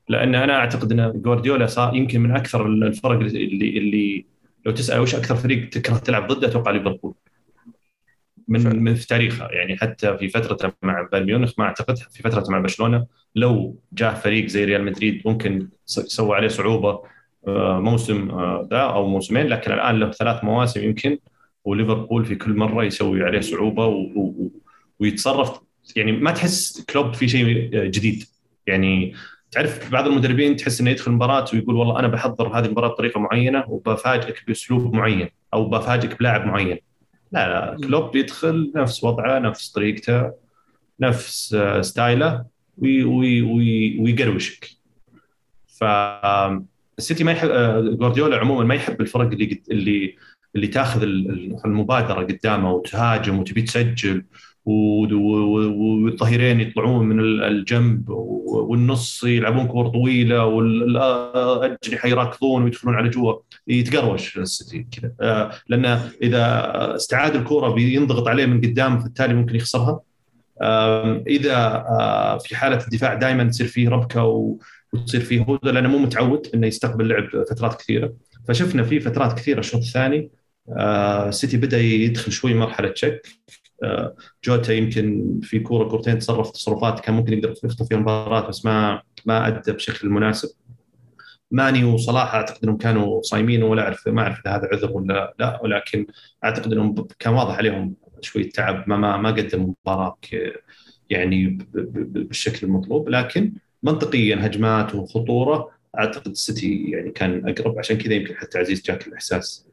لأن أنا أعتقد إن جوارديولا صار يمكن من أكثر الفرق اللي اللي لو تسأل وش أكثر فريق تكره تلعب ضده أتوقع ليفربول. فعلا. من من في تاريخها. يعني حتى في فترته مع بايرن ميونخ ما أعتقد في فترته مع برشلونة لو جاء فريق زي ريال مدريد ممكن سوى عليه صعوبة آه، موسم آه، ذا أو موسمين لكن الآن له ثلاث مواسم يمكن وليفربول في كل مرة يسوي عليه صعوبة و- و- ويتصرف. يعني ما تحس كلوب في شيء جديد. يعني تعرف بعض المدربين تحس إنه يدخل مباراة ويقول والله أنا بحضر هذه المباراة بطريقة معينة وبفاجئك بأسلوب معين أو بفاجئك بلاعب معين. لا لا كلوب يدخل نفس وضعه نفس طريقته نفس آه، style ه وي- وي- وي- ويقروشك. ف السيتي ما يحب آه، جوارديولا عموما ما يحب الفرق اللي اللي اللي تاخذ ال- ال- المبادرة قدامه وتهاجم وتبي تسجل. والظهيرين يطلعون من ال- الجنب والنص يلعبون كور طويلة والأجنحة يراكضون ويدخلون على جوا. يتقروش السيتي كذا. آه، لأنه إذا استعاد الكره بينضغط عليه من قدام فبالتالي ممكن يخسرها. إذا آه، في حالة الدفاع دائما تصير فيه ربكة وتصير فيه هدى لأنه مو متعود إنه يستقبل لعب فترات كثيرة. فشفنا في فترات كثيرة الشوط الثاني. آه، السيتي بدأ يدخل شوي مرحلة شك آه، جوتا يمكن في كورة كورتين تصرف تصرفات كان ممكن يقدر يخطف فيها المباراه بس ما ما أدى بشكل مناسب. ماني وصلاح أعتقد إنهم كانوا صايمين ولا اعرف ما أعرف إذا هذا عذر ولا لا ولكن أعتقد إنهم كان واضح عليهم شوية تعب ما ما, ما قدموا مباراة يعني بالشكل المطلوب. لكن منطقيا هجمات وخطورة أعتقد السيتي يعني كان أقرب. عشان كذا يمكن حتى عزيز جاك الإحساس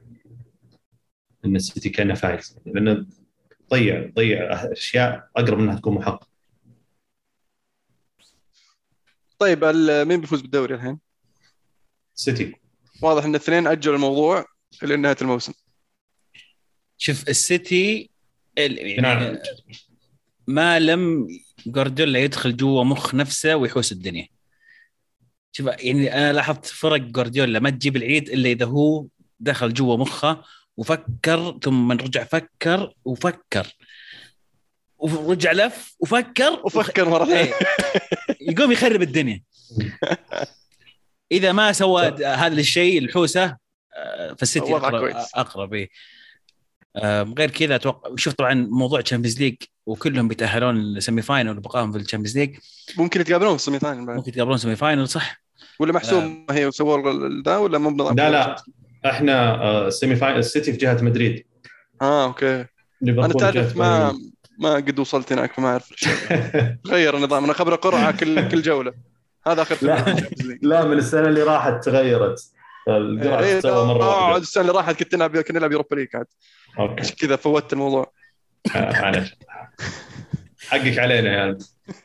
إن السيتي كانه فايز. لأنه ضيع ضيع أشياء أقرب انها تكون محققة طيب ال- مين بيفوز بالدوري الحين؟ السيتي واضح إن الاثنين أجلوا الموضوع إلى نهايه الموسم شوف السيتي ال-. يعني ما لم جوارديولا يدخل جوا مخ نفسه ويحوس الدنيا شوف يعني أنا لاحظت فرق جوارديولا ما تجيب العيد إلا إذا هو دخل جوا مخه وفكر ثم رجع فكر وفكر. ورجع لف وفكر وفكر مرة إيه. ثانية يقوم يخرب الدنيا. إذا ما سوى هذا الشيء الحوسة آه، فالسيتي اقرب. أقرب إيه. آه، غير كذا أتوقع شوف طبعا موضوع تشامبيونز ليج وكلهم بيتأهلون ال semi final وبقائهم في الشامبيونز ليج ممكن يتقابلون في ال semi final. ممكن يتقابلون semi final صح. ولا محسوم هي وسووا ال- ذا ولا مو بنظام لا لا. إحنا آه، ال semi final السيتي في جهة مدريد. آه okay. أنا تعرف ما ما قد وصلت هناك فما أعرف الأشياء. غير النظام. أنا خبرة قرعة كل كل جولة. هذا آخر لا. لا من السنة اللي راحت تغيرت. القرعه إيه، تسوى مرة آه، واحدة السنة اللي راحت كنت نلعب كنا نلعب يوروبا ليج عاد. okay. كذا فوتت الموضوع. آه، معلش حقك علينا يا ولد.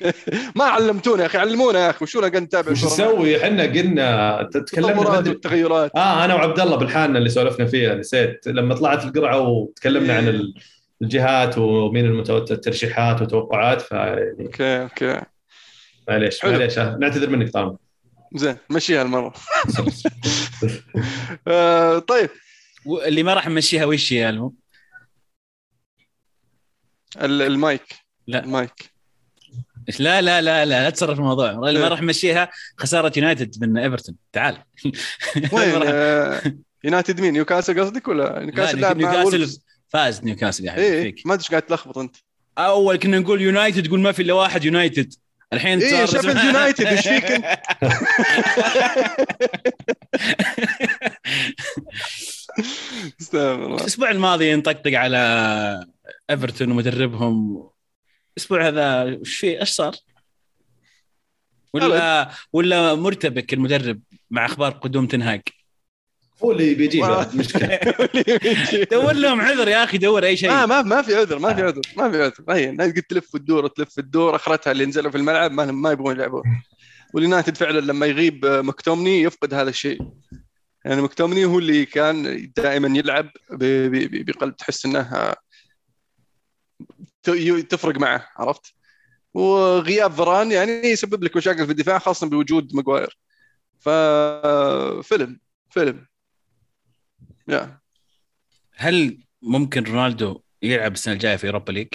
ما علمتونا يا أخي علمونا يا أخي. وشونا قاعد نتابع؟ وش. نسوي؟ إحنا قلنا تكلمنا والتغيرات آه أنا وعبد الله بالحالنا اللي سولفنا فيها نسيت. لما طلعت القرعة وتكلمنا إيه. عن ال- الجهات ومين المتوت- الترشيحات وتوقعات فيعني okay okay. معليش. معليش آه، نعتذر منك طبعا زين مشيها المره آه طيب. اللي ما راح نمشيها وش يا ألمو؟ ال- المايك. لا. المايك لا لا لا لا لا تصرف الموضوع. ما إيه. راح نمشيها خسارة يونايتد من إيفرتون. تعال. وين آه، يونايتد مين؟ نيوكاسل قصدك ولا؟ نيوكاسل لا، لعب مع نيوكاسل فاز نيوكاسل يا حبيبي إيه، فيك. ما أدري إيش قاعد تلخبط أنت. أول كنا نقول يونايتد تقول ما في إلا واحد يونايتد. الحين إيه صار شيفيلد يونايتد إيش فيك أنت؟ استغفر الله. الأسبوع الماضي نطقطق على إيفرتون ومدربهم الأسبوع هذا وش في إيش صار؟ ولا ولا مرتبك المدرب مع أخبار قدوم تنهاج هو اللي بيجيبه ما- مشكله دور لهم عذر يا أخي دور أي شيء. ما ما ما في عذر ما في عذر ما في عذر. هي الناس قد تلف وتدور تلف وتدور أخرتها اللي نزلوا في الملعب ما ما يبغون يلعبون. واليونايتد فعلا لما يغيب مكتومني يفقد هذا الشيء. يعني مكتومني هو اللي كان دائما يلعب ب- ب- ب- بقلب تحس إنه تفرق معه عرفت؟ وغياب فران يعني يسبب لك مشاكل في الدفاع خاصة بوجود ماجواير. ففيلم فيلم يا. هل ممكن رونالدو يلعب السنة الجاية في أوروبا ليج؟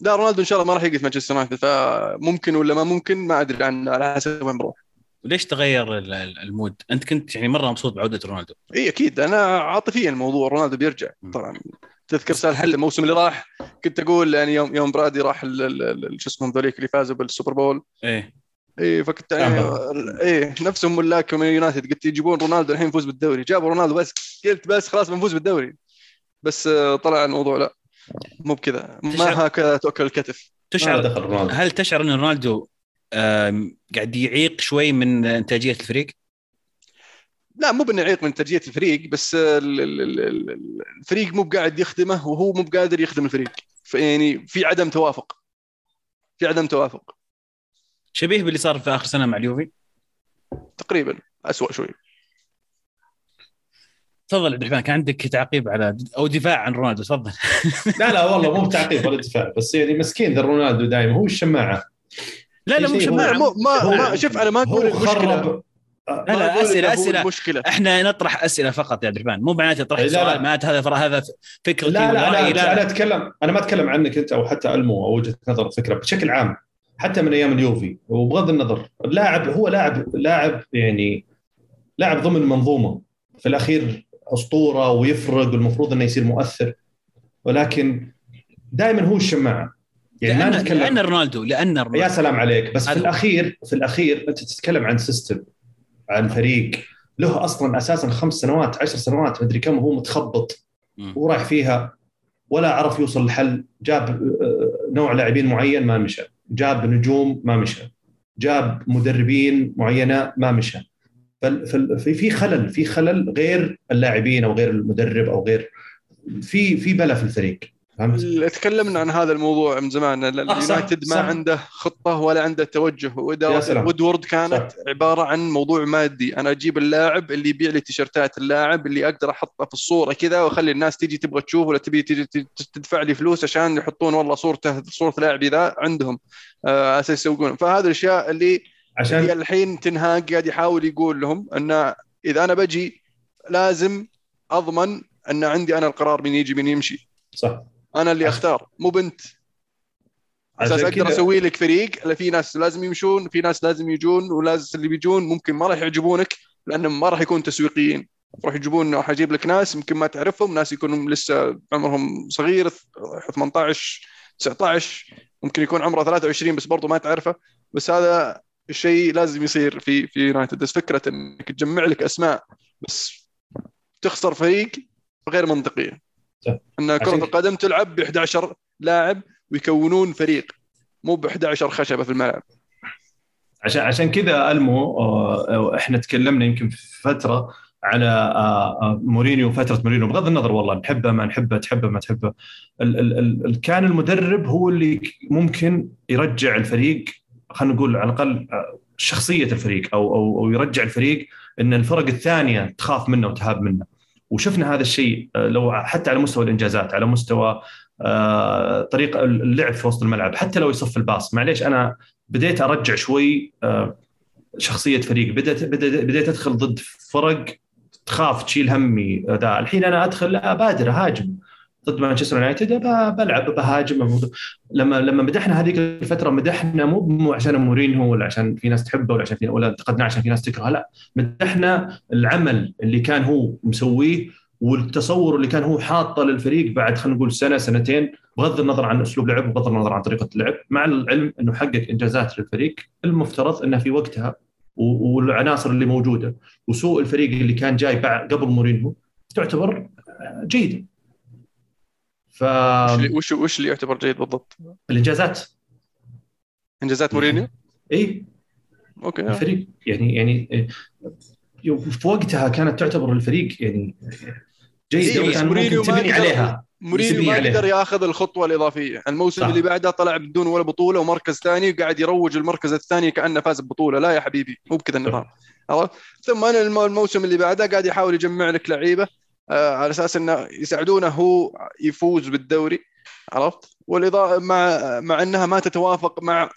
لا رونالدو إن شاء الله ما راح يقف مانشستر يونايتد فممكن ولا ما ممكن؟ ما أدري عن على حسب وين بروح. وليش تغير ال- ال- ال mood؟ أنت كنت يعني مرة مبسوط بعودة رونالدو. إي أكيد. أنا عاطفيا الموضوع رونالدو بيرجع. طبعا. تذكر سالفة الموسم اللي راح؟ كنت أقول يعني يوم يوم برادي راح ال- ال- ال- شو اسمهم ذوليك اللي فازوا بالسوبر بول. إيه. اي فكنت يعني اي نفسهم ملاك من يونايتد قلت يجيبون رونالدو الحين يفوز بالدوري. جابوا رونالدو بس قلت بس خلاص بنفوز بالدوري. بس آه، طلع الموضوع لا مو بكذا. ما هكذا تؤكل الكتف. تشعر دخل رونالدو. هل تشعر إن رونالدو قاعد يعيق شوي من إنتاجية الفريق؟ لا مو بانه يعيق من ترجية الفريق بس ال- ال- ال- ال- الفريق مو بقاعد يخدمه وهو مو بقادر يخدم الفريق. يعني في عدم توافق. في عدم توافق. شبيه باللي صار في آخر سنة مع اليوفي؟ تقريبا. أسوأ شوي. تفضل عبد الرحمن كان عندك تعقيب على أو دفاع عن رونالدو تفضل. لا لا والله مو بتعقيب ولا دفاع بس يعني مسكين ذا رونالدو دائما هو الشماعة. لا لا مو لا شماعة. مو ما, ما شوف أنا ما أقول المشكلة. لا لا أسئلة أسئلة. المشكلة. إحنا نطرح أسئلة فقط يا عبد الرحمن. مو معناته طرح لا، لا. سؤال معناته هذا هذا فكرتي لا لا ورأيي، أنا أنا أتكلم أنا ما أتكلم عنك أنت أو حتى ألمو أو وجهة نظر فكرة. بشكل عام حتى من أيام اليوفي وبغض النظر اللاعب هو لاعب لاعب يعني لاعب ضمن منظومة. في الأخير أسطورة ويفرق والمفروض إنه يصير مؤثر. ولكن دائما هو الشماعة. يعني ما لأن, نتكلم لأن رونالدو لأن يا رونالدو. سلام عليك. بس في الأخير في الأخير أنت تتكلم عن system عن فريق له أصلا أساسا خمس سنوات عشر سنوات مدري كم هو متخبط. مم. وراح فيها ولا عرف يوصل لحل جاب آه، نوع لاعبين معين ما مشى. جاب نجوم ما مشى. جاب مدربين معينة ما مشى. فال- فال- في في خلل في خلل غير اللاعبين أو غير المدرب أو غير في في بلا في الفريق؟ تكلمنا عن هذا الموضوع من زمان. آه، اليونايتد ما صح. عنده خطة ولا عنده توجه. يا واداره. وودورد كانت صح. عبارة عن موضوع مادي. أنا أجيب اللاعب اللي يبيع لي تيشرتات اللاعب اللي أقدر أحطه في الصورة كذا وأخلي الناس تيجي تبغى تشوف ولا تبي تيجي تدفع لي فلوس عشان يحطون والله صورته صورة لاعبي ذا عندهم. آه، على أساس يسوقون فهذه الأشياء اللي هي عشان الحين تنهاج قاعد يحاول يقول لهم إن إذا أنا بجي لازم أضمن إن عندي أنا القرار مين يجي مين يمشي. صح. أنا اللي أختار مو بنت. أساس أقدر أسوي لك فريق لا في ناس لازم يمشون في ناس لازم يجون ولازم اللي بيجون ممكن ما راح يعجبونك لأنهم ما راح يكونوا تسويقيين. راح يجيبون راح يجيب لك ناس يمكن ما تعرفهم ناس يكونوا لسه عمرهم صغير 18 19 ممكن يكون عمره 23 بس برضه ما تعرفه. بس هذا الشيء لازم يصير في في يونايتد بس فكرة إنك تجمع لك أسماء بس تخسر فريق غير منطقية. إن كرة القدم تلعب ب 11 لاعب ويكونون فريق مو ب 11 خشبة في الملعب. عشان عشان كذا ألمو آه، إحنا تكلمنا يمكن في فترة على آه، آه، مورينيو فترة مورينيو بغض النظر والله نحبه ما نحبه تحبه ما تحبه. ال ال ال كان المدرب هو اللي ممكن يرجع الفريق خلينا نقول على الأقل شخصية الفريق أو أو أو يرجع الفريق إن الفرق الثانية تخاف منه وتهاب منه. وشفنا هذا الشيء لو حتى على مستوى الإنجازات على مستوى طريقه اللعب في وسط الملعب حتى لو يصف الباص. معليش أنا بديت أرجع شوي شخصية فريق. بديت بديت أدخل ضد فرق تخاف تشيل همي ذا. الحين أنا أدخل ابادر أهاجم. ضد مانشستر يونايتد بلعب بهاجم. لما لما مدحنا هذيك الفترة مدحنا مو عشان مورينيو ولا عشان في ناس تحبه ولا عشان في ولا انتقدناه عشان في ناس تكرهه لا. مدحنا العمل اللي كان هو مسويه والتصور اللي كان هو حاطه للفريق بعد خلينا نقول سنة سنتين بغض النظر عن أسلوب لعب وبغض النظر عن طريقة اللعب مع العلم إنه حقق إنجازات للفريق. المفترض انها في وقتها والعناصر اللي موجودة وسوء الفريق اللي كان جاي قبل مورينيو تعتبر جيدة. ف وش وش اللي يعتبر جيد بالضبط؟ الإنجازات. إنجازات مورينيو؟ إي. أوكي. الفريق. يعني يعني في وقتها كانت تعتبر الفريق يعني جيده إيه وكان ممكن تبني عليها. مورينيو ما قدر ياخذ الخطوة الإضافية. الموسم صح. اللي بعده طلع بدون ولا بطولة ومركز ثاني وقاعد يروج المركز الثاني كأنه فاز ببطولة. لا يا حبيبي مو بكذا النظام. عرفت؟ ثم الموسم اللي بعده قاعد يحاول يجمع لك لعيبة. على أساس إنه يساعدونه هو يفوز بالدوري عرفت؟ والاضافه مع مع إنها ما تتوافق مع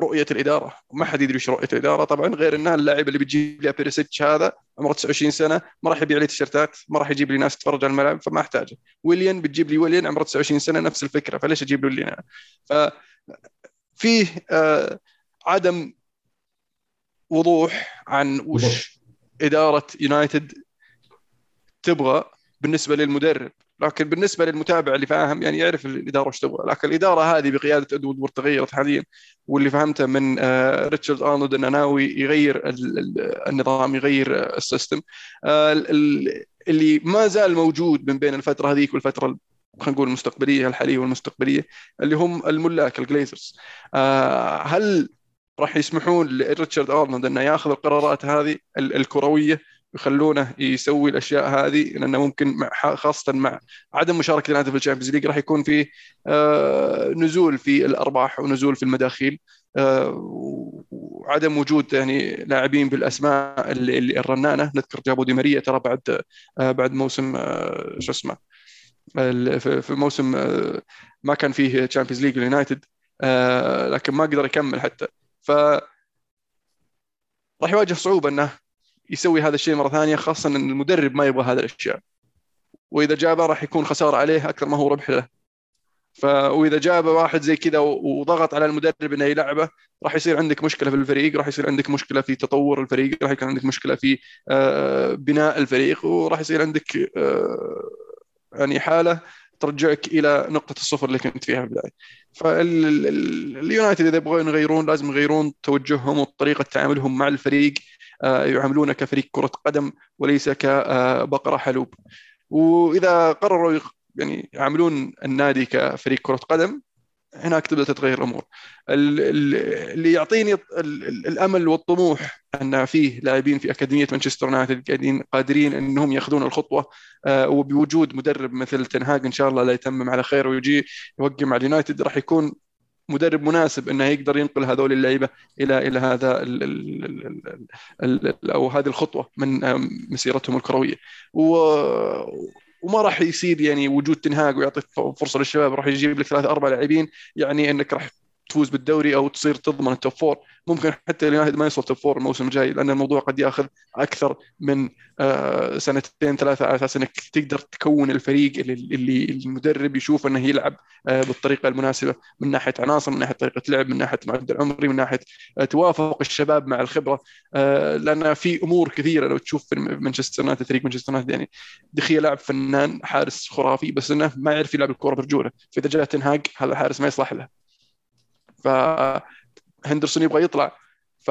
رؤية الإدارة. وما حد يدري إيش رؤية الإدارة. طبعا غير إنها اللاعب اللي بتجيب لي بيريسيتش هذا عمره 29 سنة ما راح يبيع لي تيشيرتات ما راح يجيب لي ناس تتفرج على الملعب فما أحتاجه. ويليان بتجيب لي ويليان عمره 29 سنة نفس الفكرة فليش أجيب له ويليان؟ ف فيه آه عدم وضوح عن وش إدارة يونايتد تبغى بالنسبة للمدرب لكن بالنسبة للمتابع اللي فاهم يعني يعرف الإدارة وش تبغى. لكن الإدارة هذه بقيادة ادوارد وودورد تغيرت حاليا واللي فهمته من آه، ريتشارد أرنولد انه ناوي يغير النظام يغير ال system. آه، اللي ما زال موجود من بين الفترة هذيك والفترة خلينا نقول المستقبلية الحالية والمستقبلية اللي هم الملاك الجليزرز. آه، هل راح يسمحون لريتشارد أرنولد إنه ياخذ القرارات هذه الكروية؟ يخلونه يسوي الأشياء هذه لأنه ممكن مع خاصة مع عدم مشاركة النادي في ال Champions League راح يكون في آه، نزول في الأرباح ونزول في المداخيل آه، وعدم وجود يعني لاعبين بالأسماء اللي, الرنانه نذكر جابوا دي ماريا ترى بعد آه، بعد موسم شو اسمه في موسم ما كان فيه Champions League اليونايتد لكن ما قدر يكمل حتى. ف راح يواجه صعوبة إنه يسوي هذا الشيء مرة ثانية خاصة إن المدرب ما يبغى هذه الأشياء. وإذا جابه راح يكون خسارة عليه أكثر ما هو ربح له. ف واذا جاب واحد زي كذا وضغط على المدرب إنه يلعبه راح يصير عندك مشكلة في الفريق راح يصير عندك مشكلة في تطور الفريق راح يكون عندك مشكلة في آه، بناء الفريق وراح يصير عندك آه، يعني حالة ترجعك إلى نقطة الصفر اللي كنت فيها في البداية. فاليونايتد إذا يبغون يغيرون لازم يغيرون توجههم وطريقة تعاملهم مع الفريق. آه، يعاملونه كفريق كرة قدم وليس كبقرة حلوب. وإذا قرروا يعني يعاملون النادي كفريق كرة قدم هناك تبدأ تتغير الأمور. اللي يعطيني الأمل والطموح أن فيه لاعبين في أكاديمية مانشستر يونايتد قادرين إنهم يأخذون الخطوة آه، وبوجود مدرب مثل تنهاج إن شاء الله لا يتمم على خير ويجي يوقع مع اليونايتد راح يكون مدرب مناسب إنه يقدر ينقل هذول اللعيبة إلى إلى هذا ال ال ال أو هذه الخطوة من مسيرتهم الكروية. و وما راح يصير يعني وجود تنهاج ويعطي فرصة للشباب راح يجيب لك ثلاث أربع لاعبين يعني إنك راح تفوز بالدوري أو تصير تضمن ال top four ممكن حتى اليونايتد ما يوصل top four الموسم الجاي لأن الموضوع قد يأخذ أكثر من آه، سنتين ثلاثة على أساس إنك تقدر تكون الفريق اللي, المدرب يشوف إنه يلعب آه، بالطريقة المناسبة من ناحية عناصر من ناحية طريقة لعب من ناحية معدل عمري من ناحية آه، توافق الشباب مع الخبرة. لأن في أمور كثيرة لو تشوف في مانشستر يونايتد فريق مانشستر يونايتد يعني دخيا لاعب فنان حارس خرافي بس إنه ما يعرف يلعب الكرة برجوله. فإذا جاء تين هاج هذا الحارس ما يصلح له. فهندرسون يبغى يطلع. ف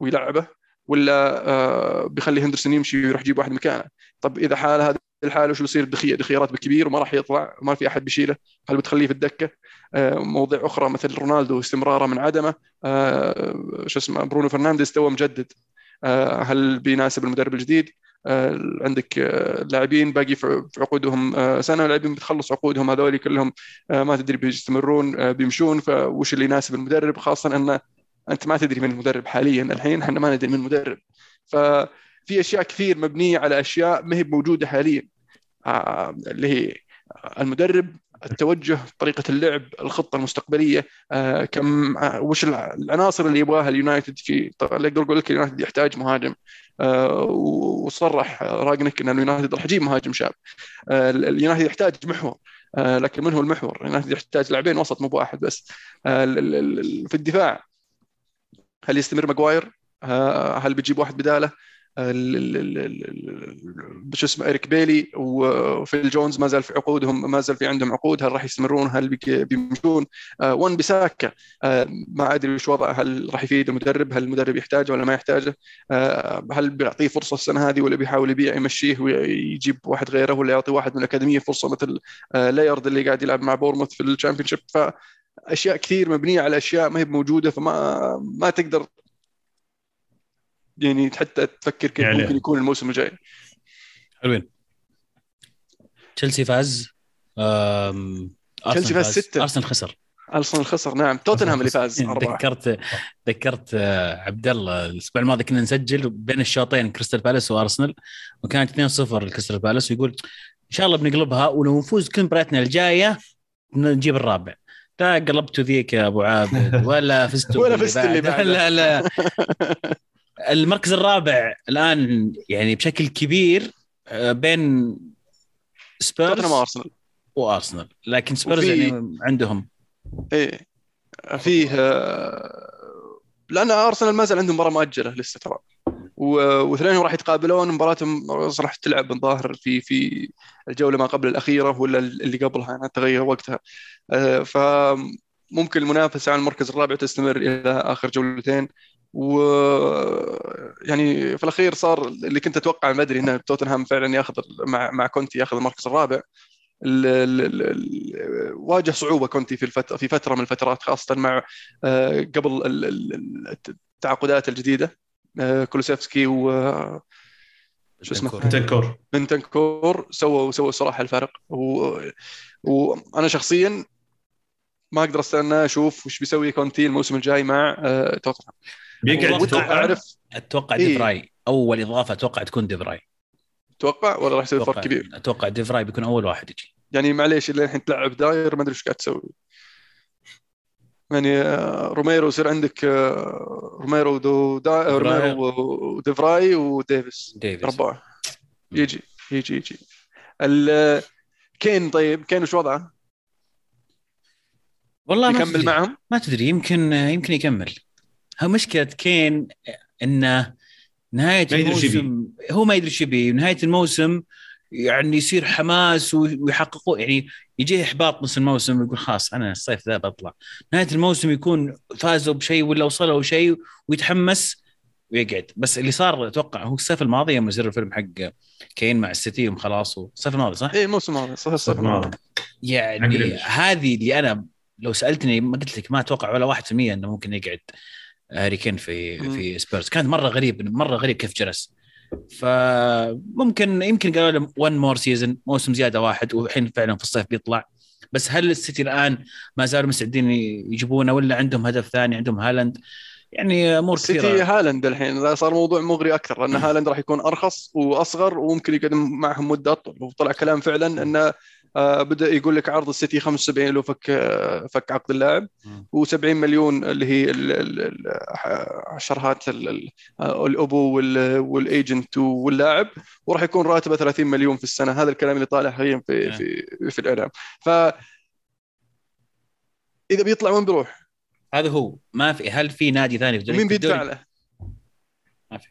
ويلعبه ولا آه بيخلي هندرسون يمشي ويروح يجيب واحد مكانه. طب إذا حال هذه الحالة وش بيصير دخيه دخيه راتبه كبير وما راح يطلع ما في أحد بيشيله. هل بتخليه في الدكة؟ آه مواضيع أخرى مثل رونالدو استمراره من عدمه. آه شو اسمه برونو فرنانديز توه مجدد. هل بيناسب المدرب الجديد؟ عندك آه، لاعبين باقي في عقودهم آه، سنة لاعبين بتخلص عقودهم هذول كلهم ما تدري بيستمرون بيمشون فوش اللي يناسب المدرب خاصة أن أنت ما تدري من المدرب حاليا. الحين إحنا ما ندري من المدرب. ففي أشياء كثير مبنية على أشياء ما هي موجودة حاليا. اللي هي المدرب التوجه طريقة اللعب الخطة المستقبلية آه كم آه وش العناصر اللي يبغاها اليونايتد في أقدر أقول لك اليونايتد يحتاج مهاجم. آه وصرح رانجنيك إن اليونايتد راح يجيب مهاجم شاب آه اليونايتد يحتاج محور آه لكن من هو المحور؟ اليونايتد يحتاج لاعبين وسط مو بواحد بس آه في الدفاع هل يستمر ماجواير؟ آه، هل بيجيب واحد بداله؟ شو اسمه اريك بيلي وفيل جونز ما زال في عقودهم ما زال في عندهم عقود هل راح يستمرون؟ هل بيمشون؟ آه وان بيساكا آه ما أدري وش وضعه هل راح يفيد المدرب؟ هل المدرب يحتاجه ولا ما يحتاجه؟ آه هل بيعطيه فرصة السنة هذه ولا بيحاول يبيع يمشيه ويجيب واحد غيره ولا يعطي واحد من الأكاديمية فرصة مثل ليرد اللي قاعد يلعب مع بورنموث في ال Championship اشياء كثير مبنية على أشياء ما هي موجوده فما ما تقدر يعني حتى تفكر كيف يعني. ممكن يكون الموسم الجاي. حلوين. تشيلسي فاز تشيلسي فاز ستة. أرسنال خسر. أرسنال خسر نعم. توتنهام اللي فاز ذكرت ذكرت آه، عبد الله الأسبوع الماضي كنا نسجل بين الشوطين كريستال بالاس وأرسنال وكانت 2-0 لكريستال بالاس ويقول إن شاء الله بنقلبها ولو نفوز كل مبارياتنا الجاية نجيب الرابع. لا قلبتوا ذيك يا أبو عابد ولا فزتوا ولا فزت اللي بعد لا لا. المركز الرابع الآن يعني بشكل كبير آه، بين سبيرز وأرسنال. وأرسنال. لكن سبيرز يعني عندهم. إيه. فيه آه، لأن أرسنال ما زال عندهم مباراة مؤجلة لسه ترى. واثنينهم راح يتقابلون مباراتهم راح تلعب الظاهر في في الجولة ما قبل الأخيرة ولا اللي قبلها يعني تغير وقتها. آه، فممكن المنافسة على المركز الرابع تستمر إلى آخر جولتين. و يعني في الأخير صار اللي كنت أتوقع ما أدري ان توتنهام فعلا ياخذ مع مع كونتي ياخذ المركز الرابع. ال ال ال واجه صعوبة كونتي في الفترة في فترة من الفترات خاصة مع آه، قبل التعاقدات الجديدة. آه، كولوسيفسكي و شو اسمه؟ بنتنكور. بنتنكور. سووا سووا صراحة الفرق. و... وأنا شخصيا ما أقدر أستنى أشوف وش بيسوي كونتي الموسم الجاي مع آه، توتنهام. بيقعد أتوقع أعرف. أتوقع إيه؟ ديفراي. أول إضافة أتوقع تكون دي فراي. أتوقع؟ ولا راح يسوي فرق كبير؟ أتوقع دي فراي بيكون أول واحد يجي. يعني معليش اللي الحين تلعب داير ما أدري إيش قاعد تسوي. يعني آه، روميرو يصير عندك آه، روميرو دو دا روميرو وديفراي وديفيس. ديفيس. أربعة. يجي يجي يجي. كين طيب. كين وش وضعه؟ والله يكمل معهم؟ ما تدري. يمكن يمكن يكمل. مشكلة كين انه نهاية الموسم هو ما يدري إيش يبي نهاية الموسم يعني يصير حماس ويحققوا يعني يجيه إحباط نص الموسم ويقول خلاص أنا الصيف ذا بطلع. نهاية الموسم يكون فازوا بشيء ولا وصلوا شيء ويتحمس ويقعد. بس اللي صار أتوقع هو الصيف الماضي يوم نزل الفيلم حق كين مع السيتي خلاص الصيف الماضي صح؟ اي الموسم الماضي. صح الصيف الماضي. يعني هذه اللي أنا لو سألتني ما قلت لك ما أتوقع ولا 1% إنه ممكن يقعد. هاري كين في في سبيرز. كانت مرة غريب مرة غريب كيف جلس. فممكن يمكن قالوا له 1 more season موسم زيادة واحد والحين فعلا في الصيف بيطلع. بس هل السيتي الآن ما زالوا مستعدين يجيبونه ولا عندهم هدف ثاني عندهم هالاند؟ يعني أمور كثيرة. سيتي هالاند الحين صار موضوع مغري أكثر لأن هالاند راح يكون أرخص وأصغر وممكن يقدم معهم مدة أطول. وطلع كلام فعلا إنه بدأ يقول لك عرض السيتي 75 لو فك آه، فك عقد اللاعب مم. و70 مليون اللي هي ال- ال- ال- عشرات ال- ال- آه، الأبو وال- والأيجنت واللاعب وراح يكون راتبه 30 مليون في السنة هذا الكلام اللي طالع حاليا في نعم. في في الإعلام ف إذا بيطلع وين بيروح؟ هذا هو ما في هل في نادي ثاني في ومين في بيدفع؟ له؟ ما في.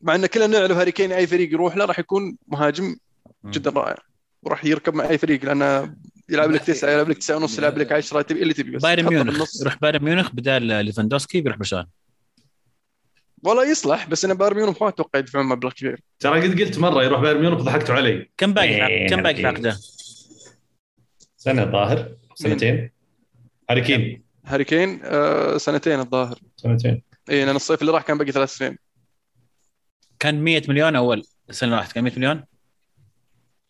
مع إن كلنا نعرف هاري كين أي فريق يروح له راح يكون مهاجم. جدا رائع. وراح يركب مع اي فريق لأنه يلعب لك تسعة يلعب لك تسعة ونص يلعب لك 10 تبي اللي تبي بس. بايرن ميونخ. يروح بايرن ميونخ بدال ليفاندوسكي بيروح برشلونة. والله يصلح بس أنا بايرن ميونخ ما أتوقع يدفعون مبلغ كبير. ترى قد قلت مرة يروح بايرن ميونخ ضحكتوا علي. كم باقي؟ إيه، كم باقي في. عقده؟ سنة الظاهر سنتين. هاري كين. هاري كين آه سنتين الظاهر. سنتين. اي لأن الصيف اللي راح كان باقي ثلاث سنين. كان 100 مليون أول السنة اللي راحت. كان 100 مليون؟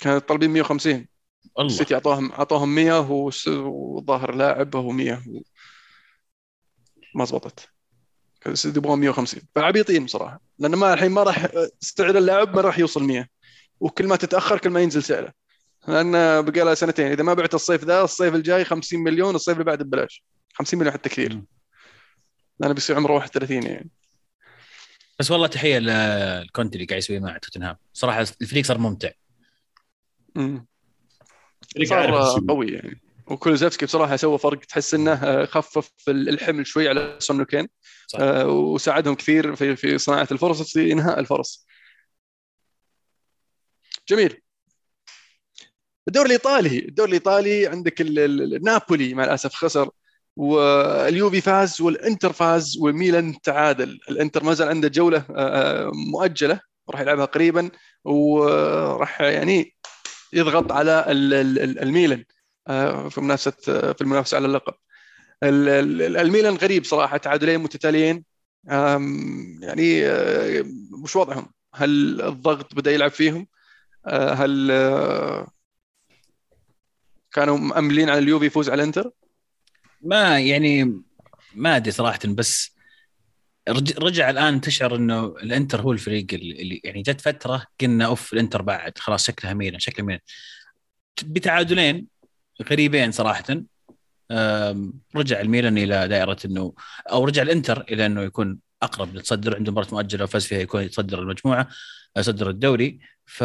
كانوا طالبين 150 والله السيتي اعطاهم اعطاهم 100 وس- والظاهر لاعب هو 100 و... ما زبطت. كان السيتي يبغون 150 فعبيطين بصراحة. لأن ما الحين ما راح سعر اللاعب ما راح يوصل 100 وكل ما تتأخر كل ما ينزل سعره. لأن بقى له سنتين. إذا ما بعت الصيف ذا الصيف الجاي 50 مليون الصيف اللي بعده ببلاش. 50 مليون حتى كثير. لأنه بيصير عمره 31 يعني. بس والله تحية للكونتي اللي قاعد يسويه مع توتنهام. صراحة الفريق صار ممتع. صار. قوي يعني وكولوزيفسكي بصراحة سوى فرق تحس إنه آه، خفف الحمل شوي على سون كين صح. آه، وساعدهم كثير في في صناعة الفرص في إنهاء الفرص. جميل. الدوري الإيطالي، الدوري الإيطالي عندك ال- ال- ال- نابولي مع الأسف خسر واليوفي فاز والإنتر فاز وميلان تعادل، الإنتر ما زال عنده جولة آه، آه، مؤجلة راح يلعبها قريبا وراح يعني يضغط على ال- ال- ال- الميلان آه، في منافسة آه، في المنافسة على اللقب. ال- ال- الميلان غريب صراحة تعادلين متتاليين يعني آه، وش وضعهم؟ هل الضغط بدأ يلعب فيهم؟ هل كانوا مأملين على اليوفي يفوز على الإنتر؟ ما يعني ما أدري صراحة بس رجع الآن تشعر إنه الإنتر هو الفريق اللي يعني جت فترة قلنا أوف الإنتر بعد خلاص شكلها ميلان شكلها ميلان. بتعادلين غريبين صراحة رجع الميلان إلى دائرة إنه أو رجع الإنتر إلى إنه يكون أقرب للتصدر عنده مباراة مؤجلة وفاز فيها يكون يتصدر المجموعة يصدر الدوري. ف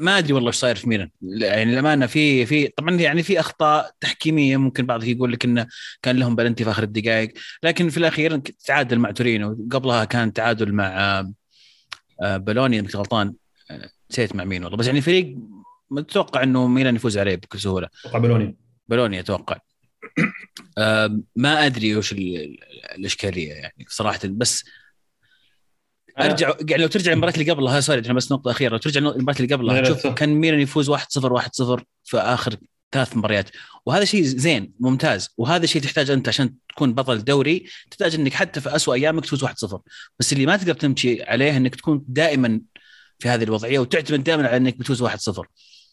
ما أدري والله إيش صاير في ميلان. يعني الأمانة في في طبعا يعني في أخطاء تحكيمية ممكن بعض يقول لك إنه كان لهم بلنتي في اخر الدقائق لكن في الأخير تعادل مع تورينو. قبلها كان تعادل مع آه، آه، بولونيا اذا كنت غلطان. آه، نسيت مع مين والله. بس يعني فريق متوقع إنه ميلان يفوز عليه بكل سهولة. أتوقع بلوني بولونيا أتوقع. ما أدري وش ال- ال- الإشكالية يعني صراحة. بس ارجع يعني لو ترجع المباراة اللي قبلها سوري بس نقطة أخيرة لو ترجع المباراة اللي قبلها لا، لا، شوف صح. كان ميلان يفوز 1-0 1-0 في آخر ثلاث مباريات. وهذا شيء زين ممتاز. وهذا شيء تحتاج أنت عشان تكون بطل دوري تحتاج إنك حتى في أسوأ أيامك تفوز 1-0 بس اللي ما تقدر تمشي عليه إنك تكون دائما في هذه الوضعية وتعتمد دائما على إنك بتفوز 1-0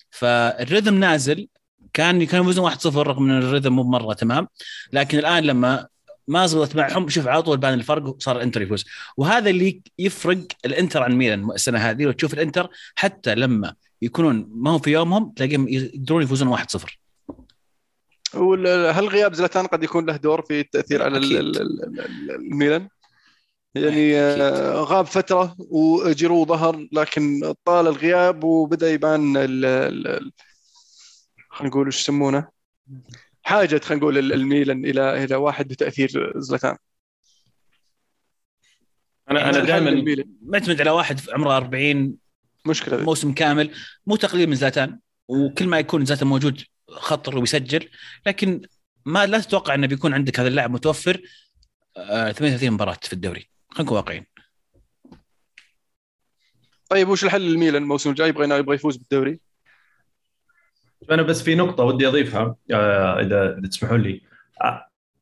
فالريذم نازل كان كانوا يفوزون 1-0 رغم إن الريذم مو مره تمام؟ لكن الآن لما ما زبطت معهم شوف على طول بان الفرق وصار الإنتر يفوز وهذا اللي يفرق الإنتر عن ميلان السنة هذه لو تشوف الإنتر حتى لما يكونون ما هو في يومهم تلاقيهم يقدرون يفوزون 1-0 وال- هل غياب زلاتان قد يكون له دور في التاثير على الميلان؟ يعني. آه، غاب فترة وجيرو ظهر لكن طال الغياب وبدأ يبان خلينا نقول إيش يسمونه؟ حاجة خلينا نقول ال- الميلان إلى إلى واحد بتأثير زلاتان أنا أنا الحل دائما. معتمد على واحد عمره 40 مشكلة. موسم كامل مو تقليل من زلاتان وكل ما يكون زلاتان موجود خطر ويسجل لكن ما لا تتوقع إنه بيكون عندك هذا اللاعب متوفر آه، 38 مباراة في الدوري خلينا نكون واقعيين طيب وش الحل للميلان الموسم الجاي يبغى يبغى يفوز بالدوري؟ أنا بس في نقطة ودي أضيفها آه، إذا اذا تسمحوا لي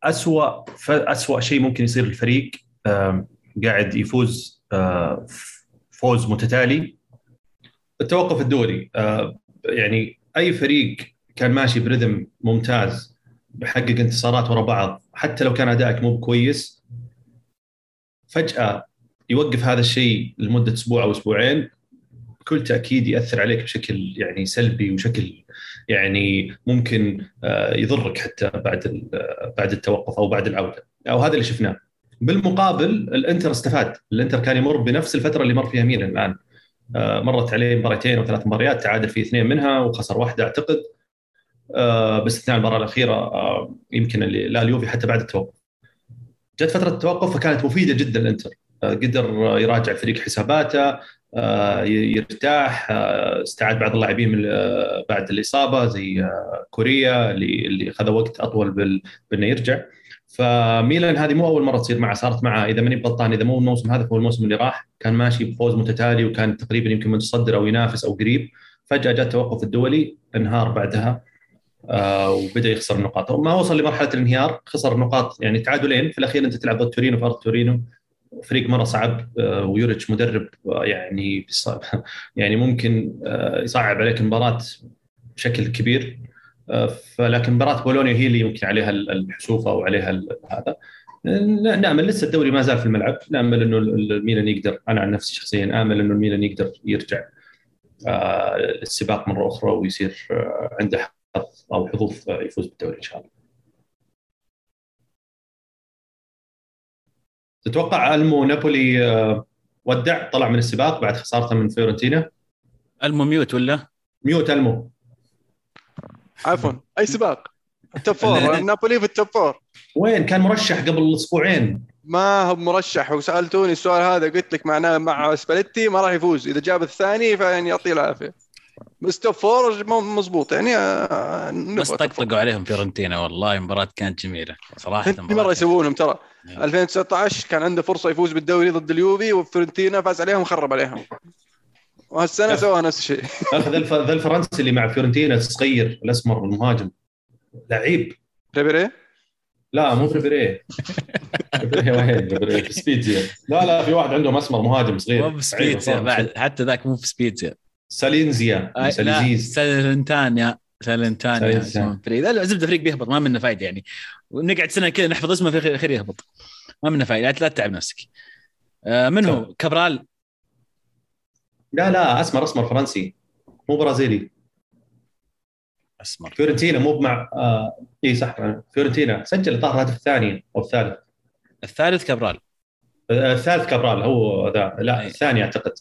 اسوء ف- اسوء شيء ممكن يصير للفريق قاعد يفوز آه، فوز متتالي. التوقف الدوري آه، يعني أي فريق كان ماشي برذم ممتاز بحقق انتصارات ورا بعض حتى لو كان أدائك مو كويس فجأة يوقف هذا الشيء لمدة أسبوع أو أسبوعين بكل تأكيد يأثر عليك بشكل يعني سلبي وشكل يعني ممكن آه، يضرك حتى بعد بعد التوقف أو بعد العودة. أو هذا اللي شفناه. بالمقابل الإنتر استفاد. الإنتر كان يمر بنفس الفترة اللي مر فيها ميلان الآن. آه، مرت عليه مباراتين أو ثلاث مباريات تعادل في اثنين منها وخسر واحدة أعتقد. باستثناء المباراة الأخيرة يمكن اللي لا اليوفي حتى بعد التوقف. جت فترة التوقف فكانت مفيدة جدا الانتر قدر يراجع فريق حساباته. آه، يرتاح. آه، استعاد بعض اللاعبين آه، بعد الإصابة زي كوريا اللي اخذ وقت أطول بأنه يرجع. فميلان هذه مو أول مرة تصير معه صارت معه. إذا ماني غلطان إذا مو الموسم هذا فهو الموسم اللي راح. كان ماشي بفوز متتالي وكان تقريبا يمكن متصدر أو ينافس أو قريب. فجأة جاء التوقف الدولي انهار بعدها آه وبدأ يخسر النقاط. ما وصل لمرحلة الانهيار خسر نقاط يعني تعادلين. في الأخير أنت تلعب ضد تورينو في ارض تورينو. فريق مرة صعب آه ويوريتش مدرب آه يعني يعني ممكن آه يصعب عليك المباراة بشكل كبير فلكن مباراة بولونيا هي اللي يمكن عليها الحسوفه وعليها هذا نأمل لسه الدوري ما زال في الملعب نأمل إنه الميلان يقدر أنا عن نفسي شخصيا آمل إنه الميلان يقدر يرجع السباق مرة أخرى ويصير عنده حظ أو حظوظ يفوز بالدوري إن شاء الله. تتوقع ألمو نابولي ودع؟ طلع من السباق بعد خسارته من فيورنتينا؟ ألمو mute ولا؟ mute ألمو. عفوا أي سباق؟ ال top four نابولي في ال top four وين؟ كان مرشح قبل أسبوعين. ما هو مرشح وسألتوني السؤال هذا قلت لك معناه مع سباليتي ما راح يفوز. إذا جاب الثاني فيعني يعطيه العافية. four مضبوط. يعني آه، بس طقطقوا عليهم فيورنتينا والله المباراة كانت جميلة صراحة. مرة يسوونهم ترى. 2019 كان عنده فرصة يفوز بالدوري ضد اليوفي وفيورنتينا فاز عليهم وخرب عليهم. وهالسنة سوى نفس الشيء. ذا الفرنسي اللي مع فيورنتينا الصغير الأسمر المهاجم. لعيب. ريبيري؟ لا مو وين؟ في سبيتزيا. لا لا في واحد عندهم أسمر مهاجم صغير. مو في سبيتزيا بعد. حتى ذاك مو في سبيتزيا. سالينزيا ساليزيز. سالنتانيا سالنتانيا لا زبده فريق بيهبط ما منه فايدة يعني. ونقعد سنة كذا نحفظ اسمه في الاخير يهبط. ما منه فايدة لا تتعب نفسك. آه من هو؟ كابرال؟ لا لا أسمر أسمر فرنسي. مو برازيلي. أسمر. فيورنتينا مو مع آه إي صح. فيورنتينا سجل الظاهر الهدف الثاني أو الثالث. الثالث كابرال. آه الثالث كابرال هو ذا. لا الثاني أعتقد.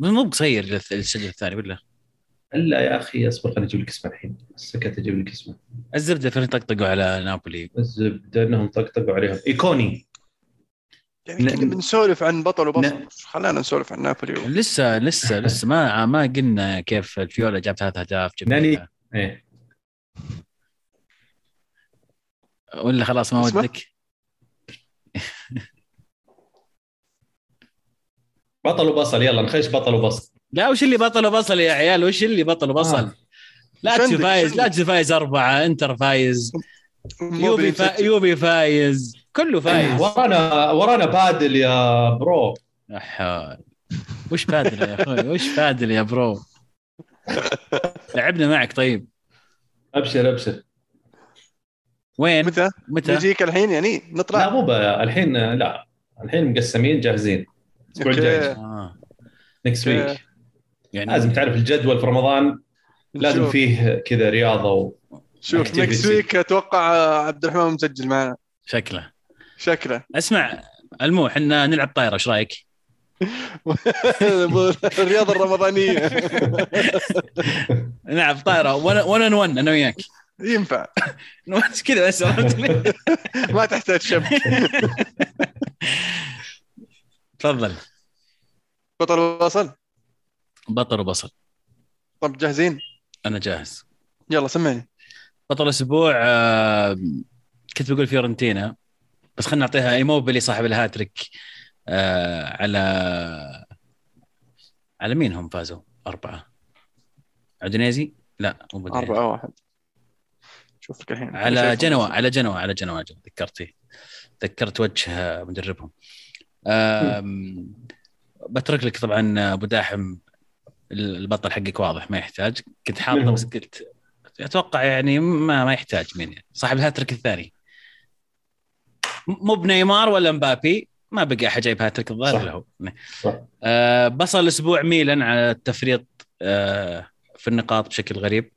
مو قصير السجل الثاني ولا؟ الا يا أخي أصبر خليني أجيب لك اسمه الحين. سكت أجيب لك اسمه. الزبدة فين طقطقوا على نابولي؟ الزبدة إنهم طقطقوا عليهم. إيكوني. يعني كنا بنسولف عن بطل وبطل. خلينا نسولف عن نابولي. و... لسه لسه لسه. ما ما قلنا كيف الفيولا جاب ثلاث أهداف. ناني. إيه. ولا خلاص ما ودك؟ بطل وبصل يلا نخش بطل وبصل. لا وش اللي بطل وبصل يا عيال؟ وش اللي بطل وبصل؟ آه. لا فايز لا فايز أربعة إنتر فايز. يوبي فا... يوبي فايز. كله فايز. ورانا ورانا بادل يا bro. أحا. وش بادل يا أخوي؟ وش بادل يا bro؟ لعبنا معك طيب. أبشر أبشر. وين؟ متى؟ متى؟ نجيك الحين يعني؟ نطلع. لا مو الحين لا. الحين مقسمين جاهزين. الأسبوع الجاي. next week يعني لازم تعرف الجدول في رمضان. لازم فيه كذا رياضة و... شوف next week أتوقع عبد الرحمن مسجل معنا. شكله. شكله. اسمع المو إحنا نلعب طايرة إيش رأيك؟ الرياضة الرمضانية. نلعب طايرة 1 ان 1 أنا وياك. ينفع. كذا بس. ما تحتاج شب تفضل. بطل وبصل. بطل وبصل. طب جاهزين؟ أنا جاهز. يلا سمعني. بطل الأسبوع آه كنت بقول فيورنتينا بس خلينا نعطيها ايموبيلي صاحب الهاتريك آه على على مين هم فازوا؟ أربعة. عدنيزي؟ لا مو أربعة واحد. شوف الحين. على جنوة على جنوة على جنوة ذكرتي ذكرت وجه مدربهم. بترك لك طبعا أبو داحم البطل حقك واضح ما يحتاج. كنت حاطه بس قلت أتوقع يعني ما ما يحتاج يعني صاحب الهاتريك الثاني. مو بنيمار ولا مبابي ما بقى أحد جايب هاتريك الظاهر. إلا هو. صح. آه بصل الأسبوع ميلان على التفريط آه في النقاط بشكل غريب.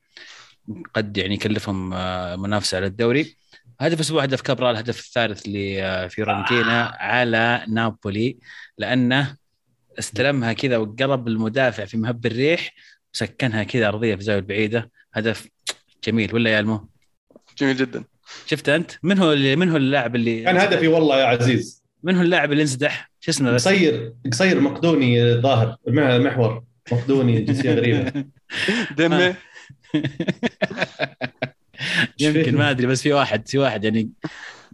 قد يعني يكلفهم آه منافسة على الدوري. هدف الأسبوع هدف كابرال الهدف الثالث لفيورنتينا على نابولي لأنه استلمها كذا وقرب المدافع في مهب الريح وسكنها كذا أرضية في الزاويه البعيده هدف جميل ولا يا المو جميل جدا. شفت أنت؟ من هو اللي من هو اللاعب اللي كان هدفي والله يا عزيز. من هو اللاعب اللي انسدح؟ شو اسمه بس؟ قصير قصير مقدوني ظاهر. محور مقدوني جنسية غريبة. دمه. يمكن ما أدري بس في واحد في واحد يعني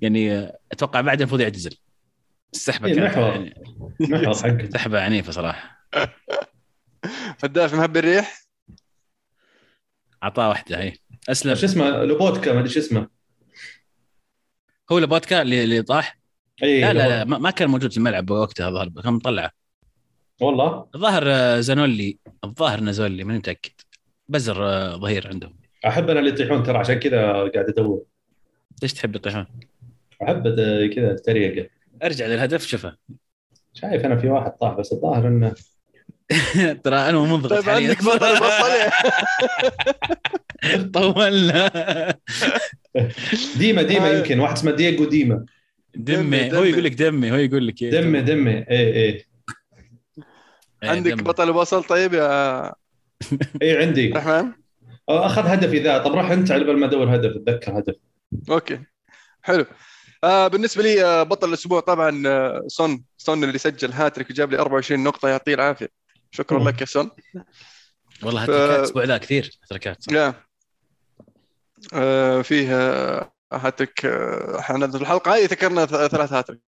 يعني أتوقع بعد المفروض يعتزل. السحبة إيه، كانت محور. يعني محور حق سحبة عنيفة صراحة. هداف مهب الريح أعطاه واحدة هي أسلم. شو اسمه؟ لوبوتكا ما أدري شو اسمه. هو لابوتكا اللي, اللي طاح؟ اي لا لا, لا ما ما كان موجود في الملعب وقتها الظاهر كان مطلعه. والله؟ الظاهر آه، زانولي الظاهر نزولي ماني متأكد. بزر آه، ظهير عندهم. أحب أنا اللي يطيحون ترى عشان كذا قاعد أدور ليش تحب يطيحون؟ أحب كذا تريقه أرجع للهدف شوفه شايف أنا في واحد طاح بس الظاهر إنه ترى أنا منضبط طيب. عندك بطل طولنا ديما ديما هاي. يمكن واحد اسمه دييغو ديما دمي دمي. هو يقول لك دمي هو يقول لك إيه. دمه دمه اي اي إيه، عندك دمي. بطل وصل طيب يا اي عندي رحمن أخذ هدفي ذا طب روح أنت على بال ما أدور هدف أتذكر هدف. okay. حلو. آه بالنسبة لي آه بطل الأسبوع طبعا آه سون. سون اللي سجل هاتريك وجاب لي 24 نقطة يعطيه العافية. شكرا. لك يا سون. والله ف- هاتريكات الأسبوع ذا كثير هاتريكات. صح. لا آه فيه آه هاتريك آه إحنا في الحلقة هذه ذكرنا ث- ثلاث هاتريك.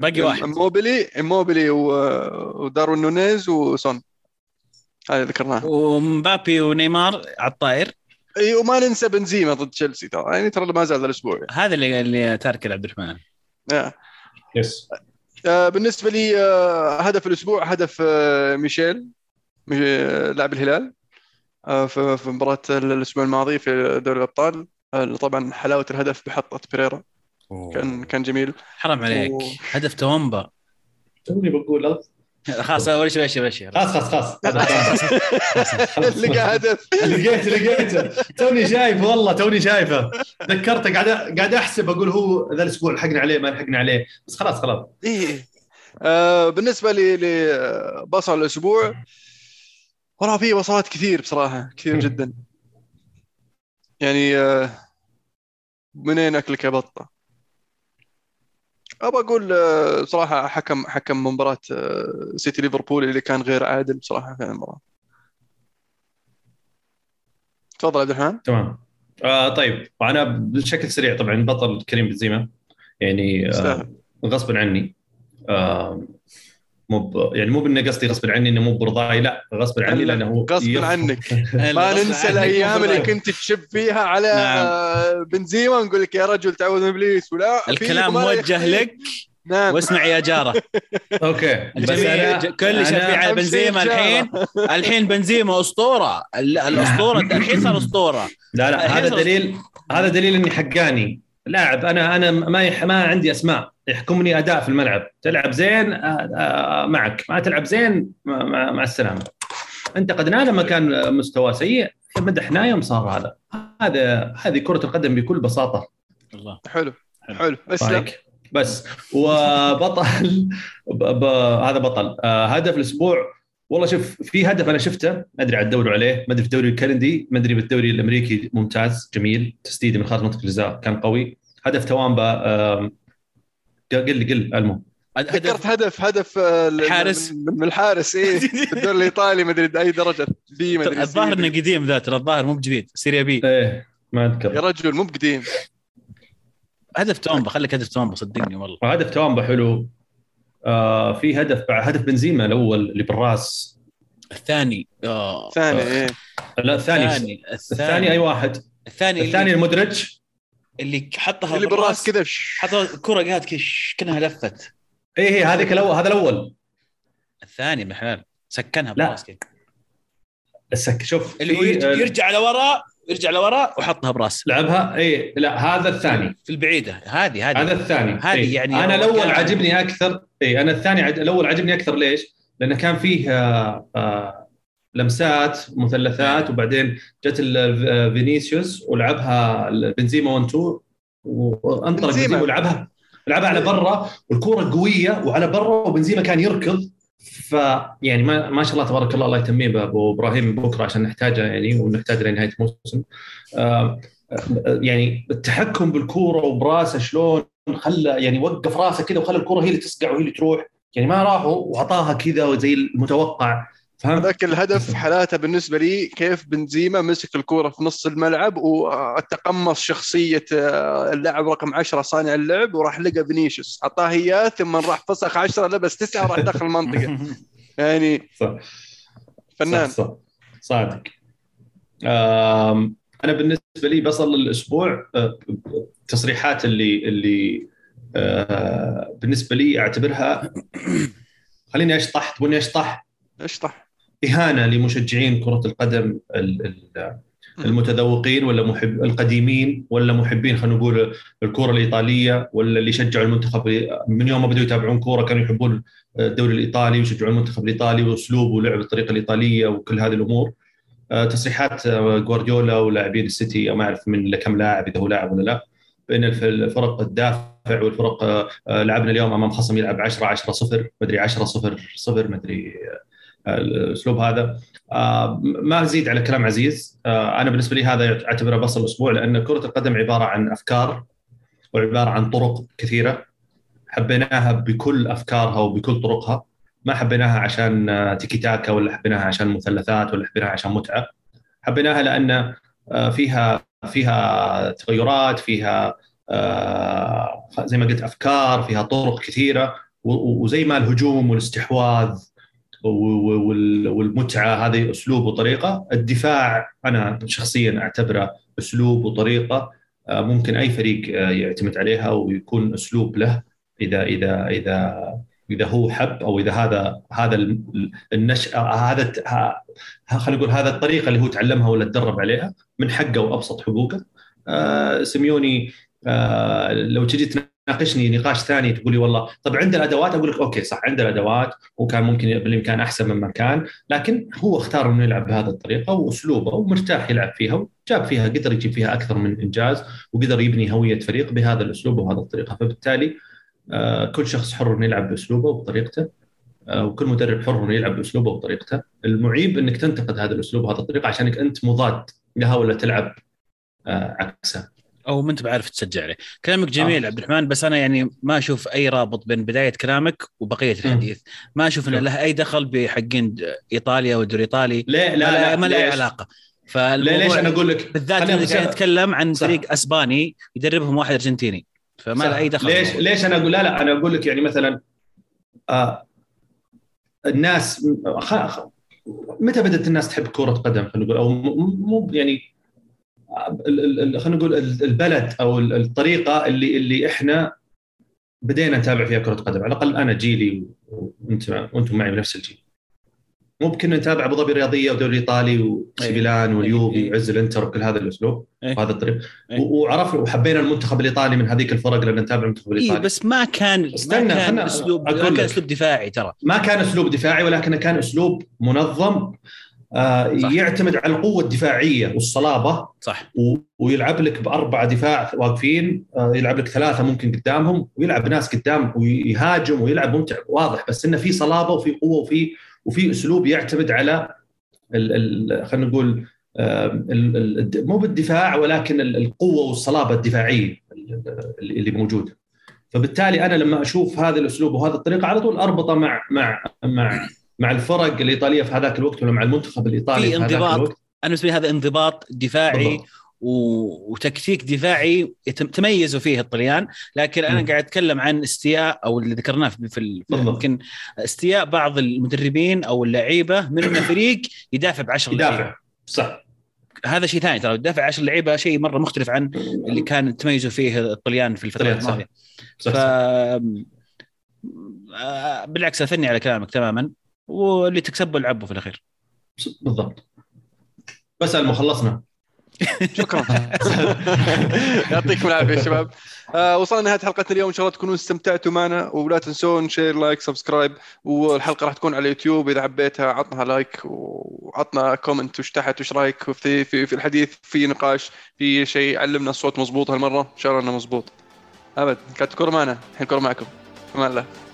باقي واحد. موبيلي موبيلي و- وداروين نونيز وسون. هذه ذكرناها. ومبابي ونيمار على الطائر. إي وما ننسى بنزيما ضد تشيلسي ترى. يعني ترى ما زال الأسبوع هذا اللي اللي تارك عبد الرحمن. يعني. yes. آه، بالنسبة لي آه، هدف الأسبوع هدف آه، ميشيل مي- آه، لاعب الهلال. آه، في في مباراة الأسبوع الماضي في دوري الأبطال. آه، طبعا حلاوة الهدف بحطه بيريرا كان كان جميل. حرام عليك. و- هدف تومبا. توني بقول خلاص اول شيء شيء شيء خلاص خلاص خلاص. لقى هدف. لقيت لقيته توني شايف والله توني شايفه. ذكرته قاعد قاعد أحسب أقول هو ذا الأسبوع لحقنا عليه ما لحقنا عليه. بس خلاص خلاص. إيه. آه، بالنسبة لي لبصل الأسبوع والله في بصلات كثير بصراحة كثير جدا. يعني آه، منين أكلك يا بطة؟ ابى أقول آه، صراحة حكم حكم مباراة آه، سيتي ليفربول اللي كان غير عادل بصراحه في المباراة. تفضل عبد الرحمن. تمام. آه طيب وأنا بشكل سريع طبعا بطل كريم بنزيما. يعني آه. غصبا عني. آه مو يعني مو بإنه قصدي غصبا عني إنه مو برضاي لا غصبا عني لا، لأنه هو غصب عنك. ما ننسى الأيام اللي كنت تشب فيها على نعم. بنزيما نقول لك يا رجل تعوذ من إبليس ولا الكلام موجه. لك. نعم. واسمع يا جارة. أوكي. بس الجميع أنا- كل شايفين على شيء بنزيما. الحين الحين بنزيما أسطورة. ال- الاسطوره الحين صار أسطورة. لا لا هذا دليل هذا دليل إني حقاني. لاعب أنا أنا ما يح ما عندي أسماء. يحكمني أداء في الملعب. تلعب زين آه، آه، معك. ما تلعب زين مع, مع, مع السلامة. انتقدناه لما كان مستواه سيء. مدحناه يوم صار هذا. هذا هذه كرة القدم بكل بساطة. الله. حلو حلو. اسلم رايك بس. وبطل ب... ب... هذا بطل. آه هدف الأسبوع. والله شوف في هدف أنا شفته. ما أدري عاد تدوروا عليه. ما أدري في الدوري الكندي. ما أدري بالدوري الأمريكي. ممتاز جميل. تسديده من خارج منطقة الجزاء. كان قوي. هدف توامبا آم، قل لي قل المو ذكرت هدف هدف آه، ال- حارس. من الحارس إيه. في الدوري الإيطالي ما أدري أي درجة. بي ما أدري الظاهر. إنه قديم ذا ترى الظاهر مو بجديد سيريا بي. إيه ما يا اذكر رجل مو بقديم. هدف تومبا خليك هدف تومبا صدقني والله. هدف توامبا حلو. آه في هدف بعد هدف بنزيما الأول اللي بالراس. الثاني. آه. ثاني إيه. لا الثاني. الثاني الثاني. أي واحد؟ الثاني الثاني المدرج اللي حطها اللي بالراس كذا ش- حطها الكره قاعد كش كأنها لفت. اي اي هذيك الأول هذا الأول. الثاني من حلال. سكنها لا. بالراس كذا السك شوف اللي هو في- يرجع, يرجع لورا يرجع لورا وحطها براس. لعبها اي لا هذا الثاني. في البعيدة. هذه هذه. هذا الثاني هذه إيه. يعني أنا الأول كان- عجبني أكثر اي أنا الثاني عج... الأول عجبني أكثر ليش؟ لأنه كان فيه آه آه لمسات مثلثات وبعدين جت آه، فينيسيوس ولعبها بنزيما 1 2 وانطلق بنزيما. بنزيما ولعبها لعبها على برا والكورة قوية وعلى برا وبنزيما كان يركض. فيعني ما ما شاء الله تبارك الله الله يتميه بأبو إبراهيم بكرة عشان نحتاجه يعني ونحتاج لنهايه الموسم. آه، آه، يعني التحكم بالكورة وبراسه شلون خلى يعني وقف راسه كذا وخلى الكورة هي اللي تسقع وهي اللي تروح. يعني ما راحوا وعطاها كذا زي المتوقع. فهمت؟ هذاك الهدف حالاته بالنسبة لي كيف بنزيما مسك الكورة في نص الملعب وتقمص شخصية آه، اللاعب رقم 10 صانع اللعب وراح لقى فينيسيوس. اعطاه إياه ثم راح فسخ 10 لبس تسعة وراح داخل المنطقة. يعني صح. فنان. صح صح. صادق. أنا بالنسبة لي بصل الأسبوع آه، التصريحات اللي اللي آه، بالنسبة لي أعتبرها خليني أشطح تبوني أشطح؟ أشطح. إهانة لمشجعين كرة القدم ال- ال- المتذوقين ولا محب القديمين ولا محبين خلينا نقول الكرة الإيطالية ولا اللي شجعوا المنتخب من يوم ما بدوا يتابعون كورة كانوا يحبون الدوري الإيطالي ويشجعون المنتخب الإيطالي واسلوبه ولعب الطريقة الإيطالية وكل هذه الأمور. آه، تصريحات آه، جوارديولا ولاعبين السيتي ما أعرف من كم لاعب إذا هو لاعب ولا لا. الف- الفرق الدافع والفرق آه، آه، لعبنا اليوم أمام خصم يلعب 10 10 0 مدري 10 0 0 مدري آه، الأسلوب هذا. آه، ما أزيد على كلام عزيز. آه، أنا بالنسبة لي هذا أعتبره بصل الأسبوع لأن كرة القدم عبارة عن أفكار وعبارة عن طرق كثيرة. حبيناها بكل أفكارها وبكل طرقها. ما حبيناها عشان آه، تيكي تاكا ولا حبيناها عشان مثلثات ولا حبيناها عشان متعة. حبيناها لأن فيها فيها تغيرات فيها زي ما قلت أفكار فيها طرق كثيرة. وزي ما الهجوم والاستحواذ والمتعة هذه أسلوب وطريقة. الدفاع أنا شخصيا أعتبره أسلوب وطريقة آه، ممكن أي فريق آه، يعتمد عليها ويكون أسلوب له. إذا إذا إذا إذا هو حب أو إذا هذا هذا ال- النشأة هذا خلينا نقول هذا الطريقة اللي هو تعلمها ولا تدرب عليها من حقه وأبسط حقوقه. آه، سيميوني لو تجي تناقشني نقاش ثاني تقول لي والله طب عند الأدوات؟ أقول لك أوكي صح عند الأدوات وكان ممكن بالامكان أحسن مما كان لكن هو اختار إنه يلعب بهذه الطريقة وأسلوبه ومرتاح يلعب فيها وجاب فيها قدر يجيب فيها أكثر من إنجاز وقدر يبني هوية فريق بهذا الأسلوب وهذه الطريقة. فبالتالي آه، كل شخص حر إنه يلعب بأسلوبه وبطريقته آه، وكل مدرب حر إنه يلعب بأسلوبه وبطريقته. المعيب إنك تنتقد هذا الأسلوب وهذه الطريقة عشانك أنت مضاد لها ولا تلعب آه، عكسها أو ما أنت بعرف تشجع عليه. كلامك جميل آه. عبد الرحمن بس أنا يعني ما أشوف أي رابط بين بداية كلامك وبقية الحديث. ما أشوف ان شوف. له أي دخل بحقين إيطاليا والدوري الايطالي لا لا ما له أي؟ علاقة. لا فالموضوع ليش أنا أقول لك؟ بالذات قاعد نتكلم عن صح. فريق أسباني يدربهم واحد أرجنتيني. فما له أي دخل. ليش؟ ليش أنا أقول لا لا أنا أقول لك يعني مثلا آه الناس. متى بدأت الناس تحب كرة قدم؟ خلينا نقول أو مو يعني خلينا نقول ال- البلد أو ال- الطريقة اللي اللي إحنا بدينا نتابع فيها كرة قدم على الأقل أنا جيلي وانت وأنتم معي بنفس الجيل مو بكنا نتابع أبو ظبي الرياضيه ودوري إيطالي وسيبيلان واليوفي إيه. وعز الانتر وكل هذا الأسلوب إيه. وهذا الطريق إيه. وعرفنا وحبينا المنتخب الإيطالي من هذيك الفرق لأن نتابع المنتخب اي الإيطالي بس ما كان ما استنى، كان خلنا اسلوب ما كان. أسلوب دفاعي ترى ما كان أسلوب دفاعي ولكنه كان أسلوب منظم صح. يعتمد على القوة الدفاعية والصلابة. صح. و- ويلعب لك باربعه دفاع واقفين. آه يلعب لك ثلاثة ممكن قدامهم. ويلعب ناس قدام ويهاجم ويلعب ممتع واضح. بس إنه في صلابة وفي قوة وفي وفي أسلوب يعتمد على ال ال خلينا نقول آه ال ال مو بالدفاع ولكن ال- القوة والصلابة الدفاعية ال- ال- اللي موجودة. فبالتالي أنا لما أشوف هذا الأسلوب وهذه الطريقة على طول أربطه مع مع مع مع الفرق الإيطالية في هذاك الوقت ولا مع المنتخب الإيطالي في انضباط. الوقت أنا بالنسبة لي هذا انضباط دفاعي بالضبط. و... وتكتيك دفاعي يتم... تميزوا فيه الطليان لكن أنا مم. قاعد أتكلم عن استياء أو اللي ذكرناه في ال-. يمكن استياء بعض المدربين أو اللعيبة من إن فريق يدافع ب 10 لعيبة يدافع صح هذا شيء ثاني ترى يدافع 10 لعيبة شيء مرة مختلف عن اللي كان تميزوا فيه الطليان في صح. الماضية ف صح. آه، بالعكس أثني على كلامك تماما واللي تكسبه العبه في الأخير. بالضبط. بس خلصنا. شكرا. يعطيكم العافية يا شباب. آه وصلنا نهايه حلقتنا اليوم. إن شاء الله تكونوا استمتعتوا معنا ولا تنسون share like subscribe والحلقة راح تكون على اليوتيوب. إذا حبيتها عطنا like وعطنا comment وش تحت وش رايك في في في الحديث في نقاش في شيء علمنا الصوت مضبوط هالمرة. إن شاء الله إنه مضبوط أبد كانت كورة معنا. الحين كورة معكم. في أمان الله.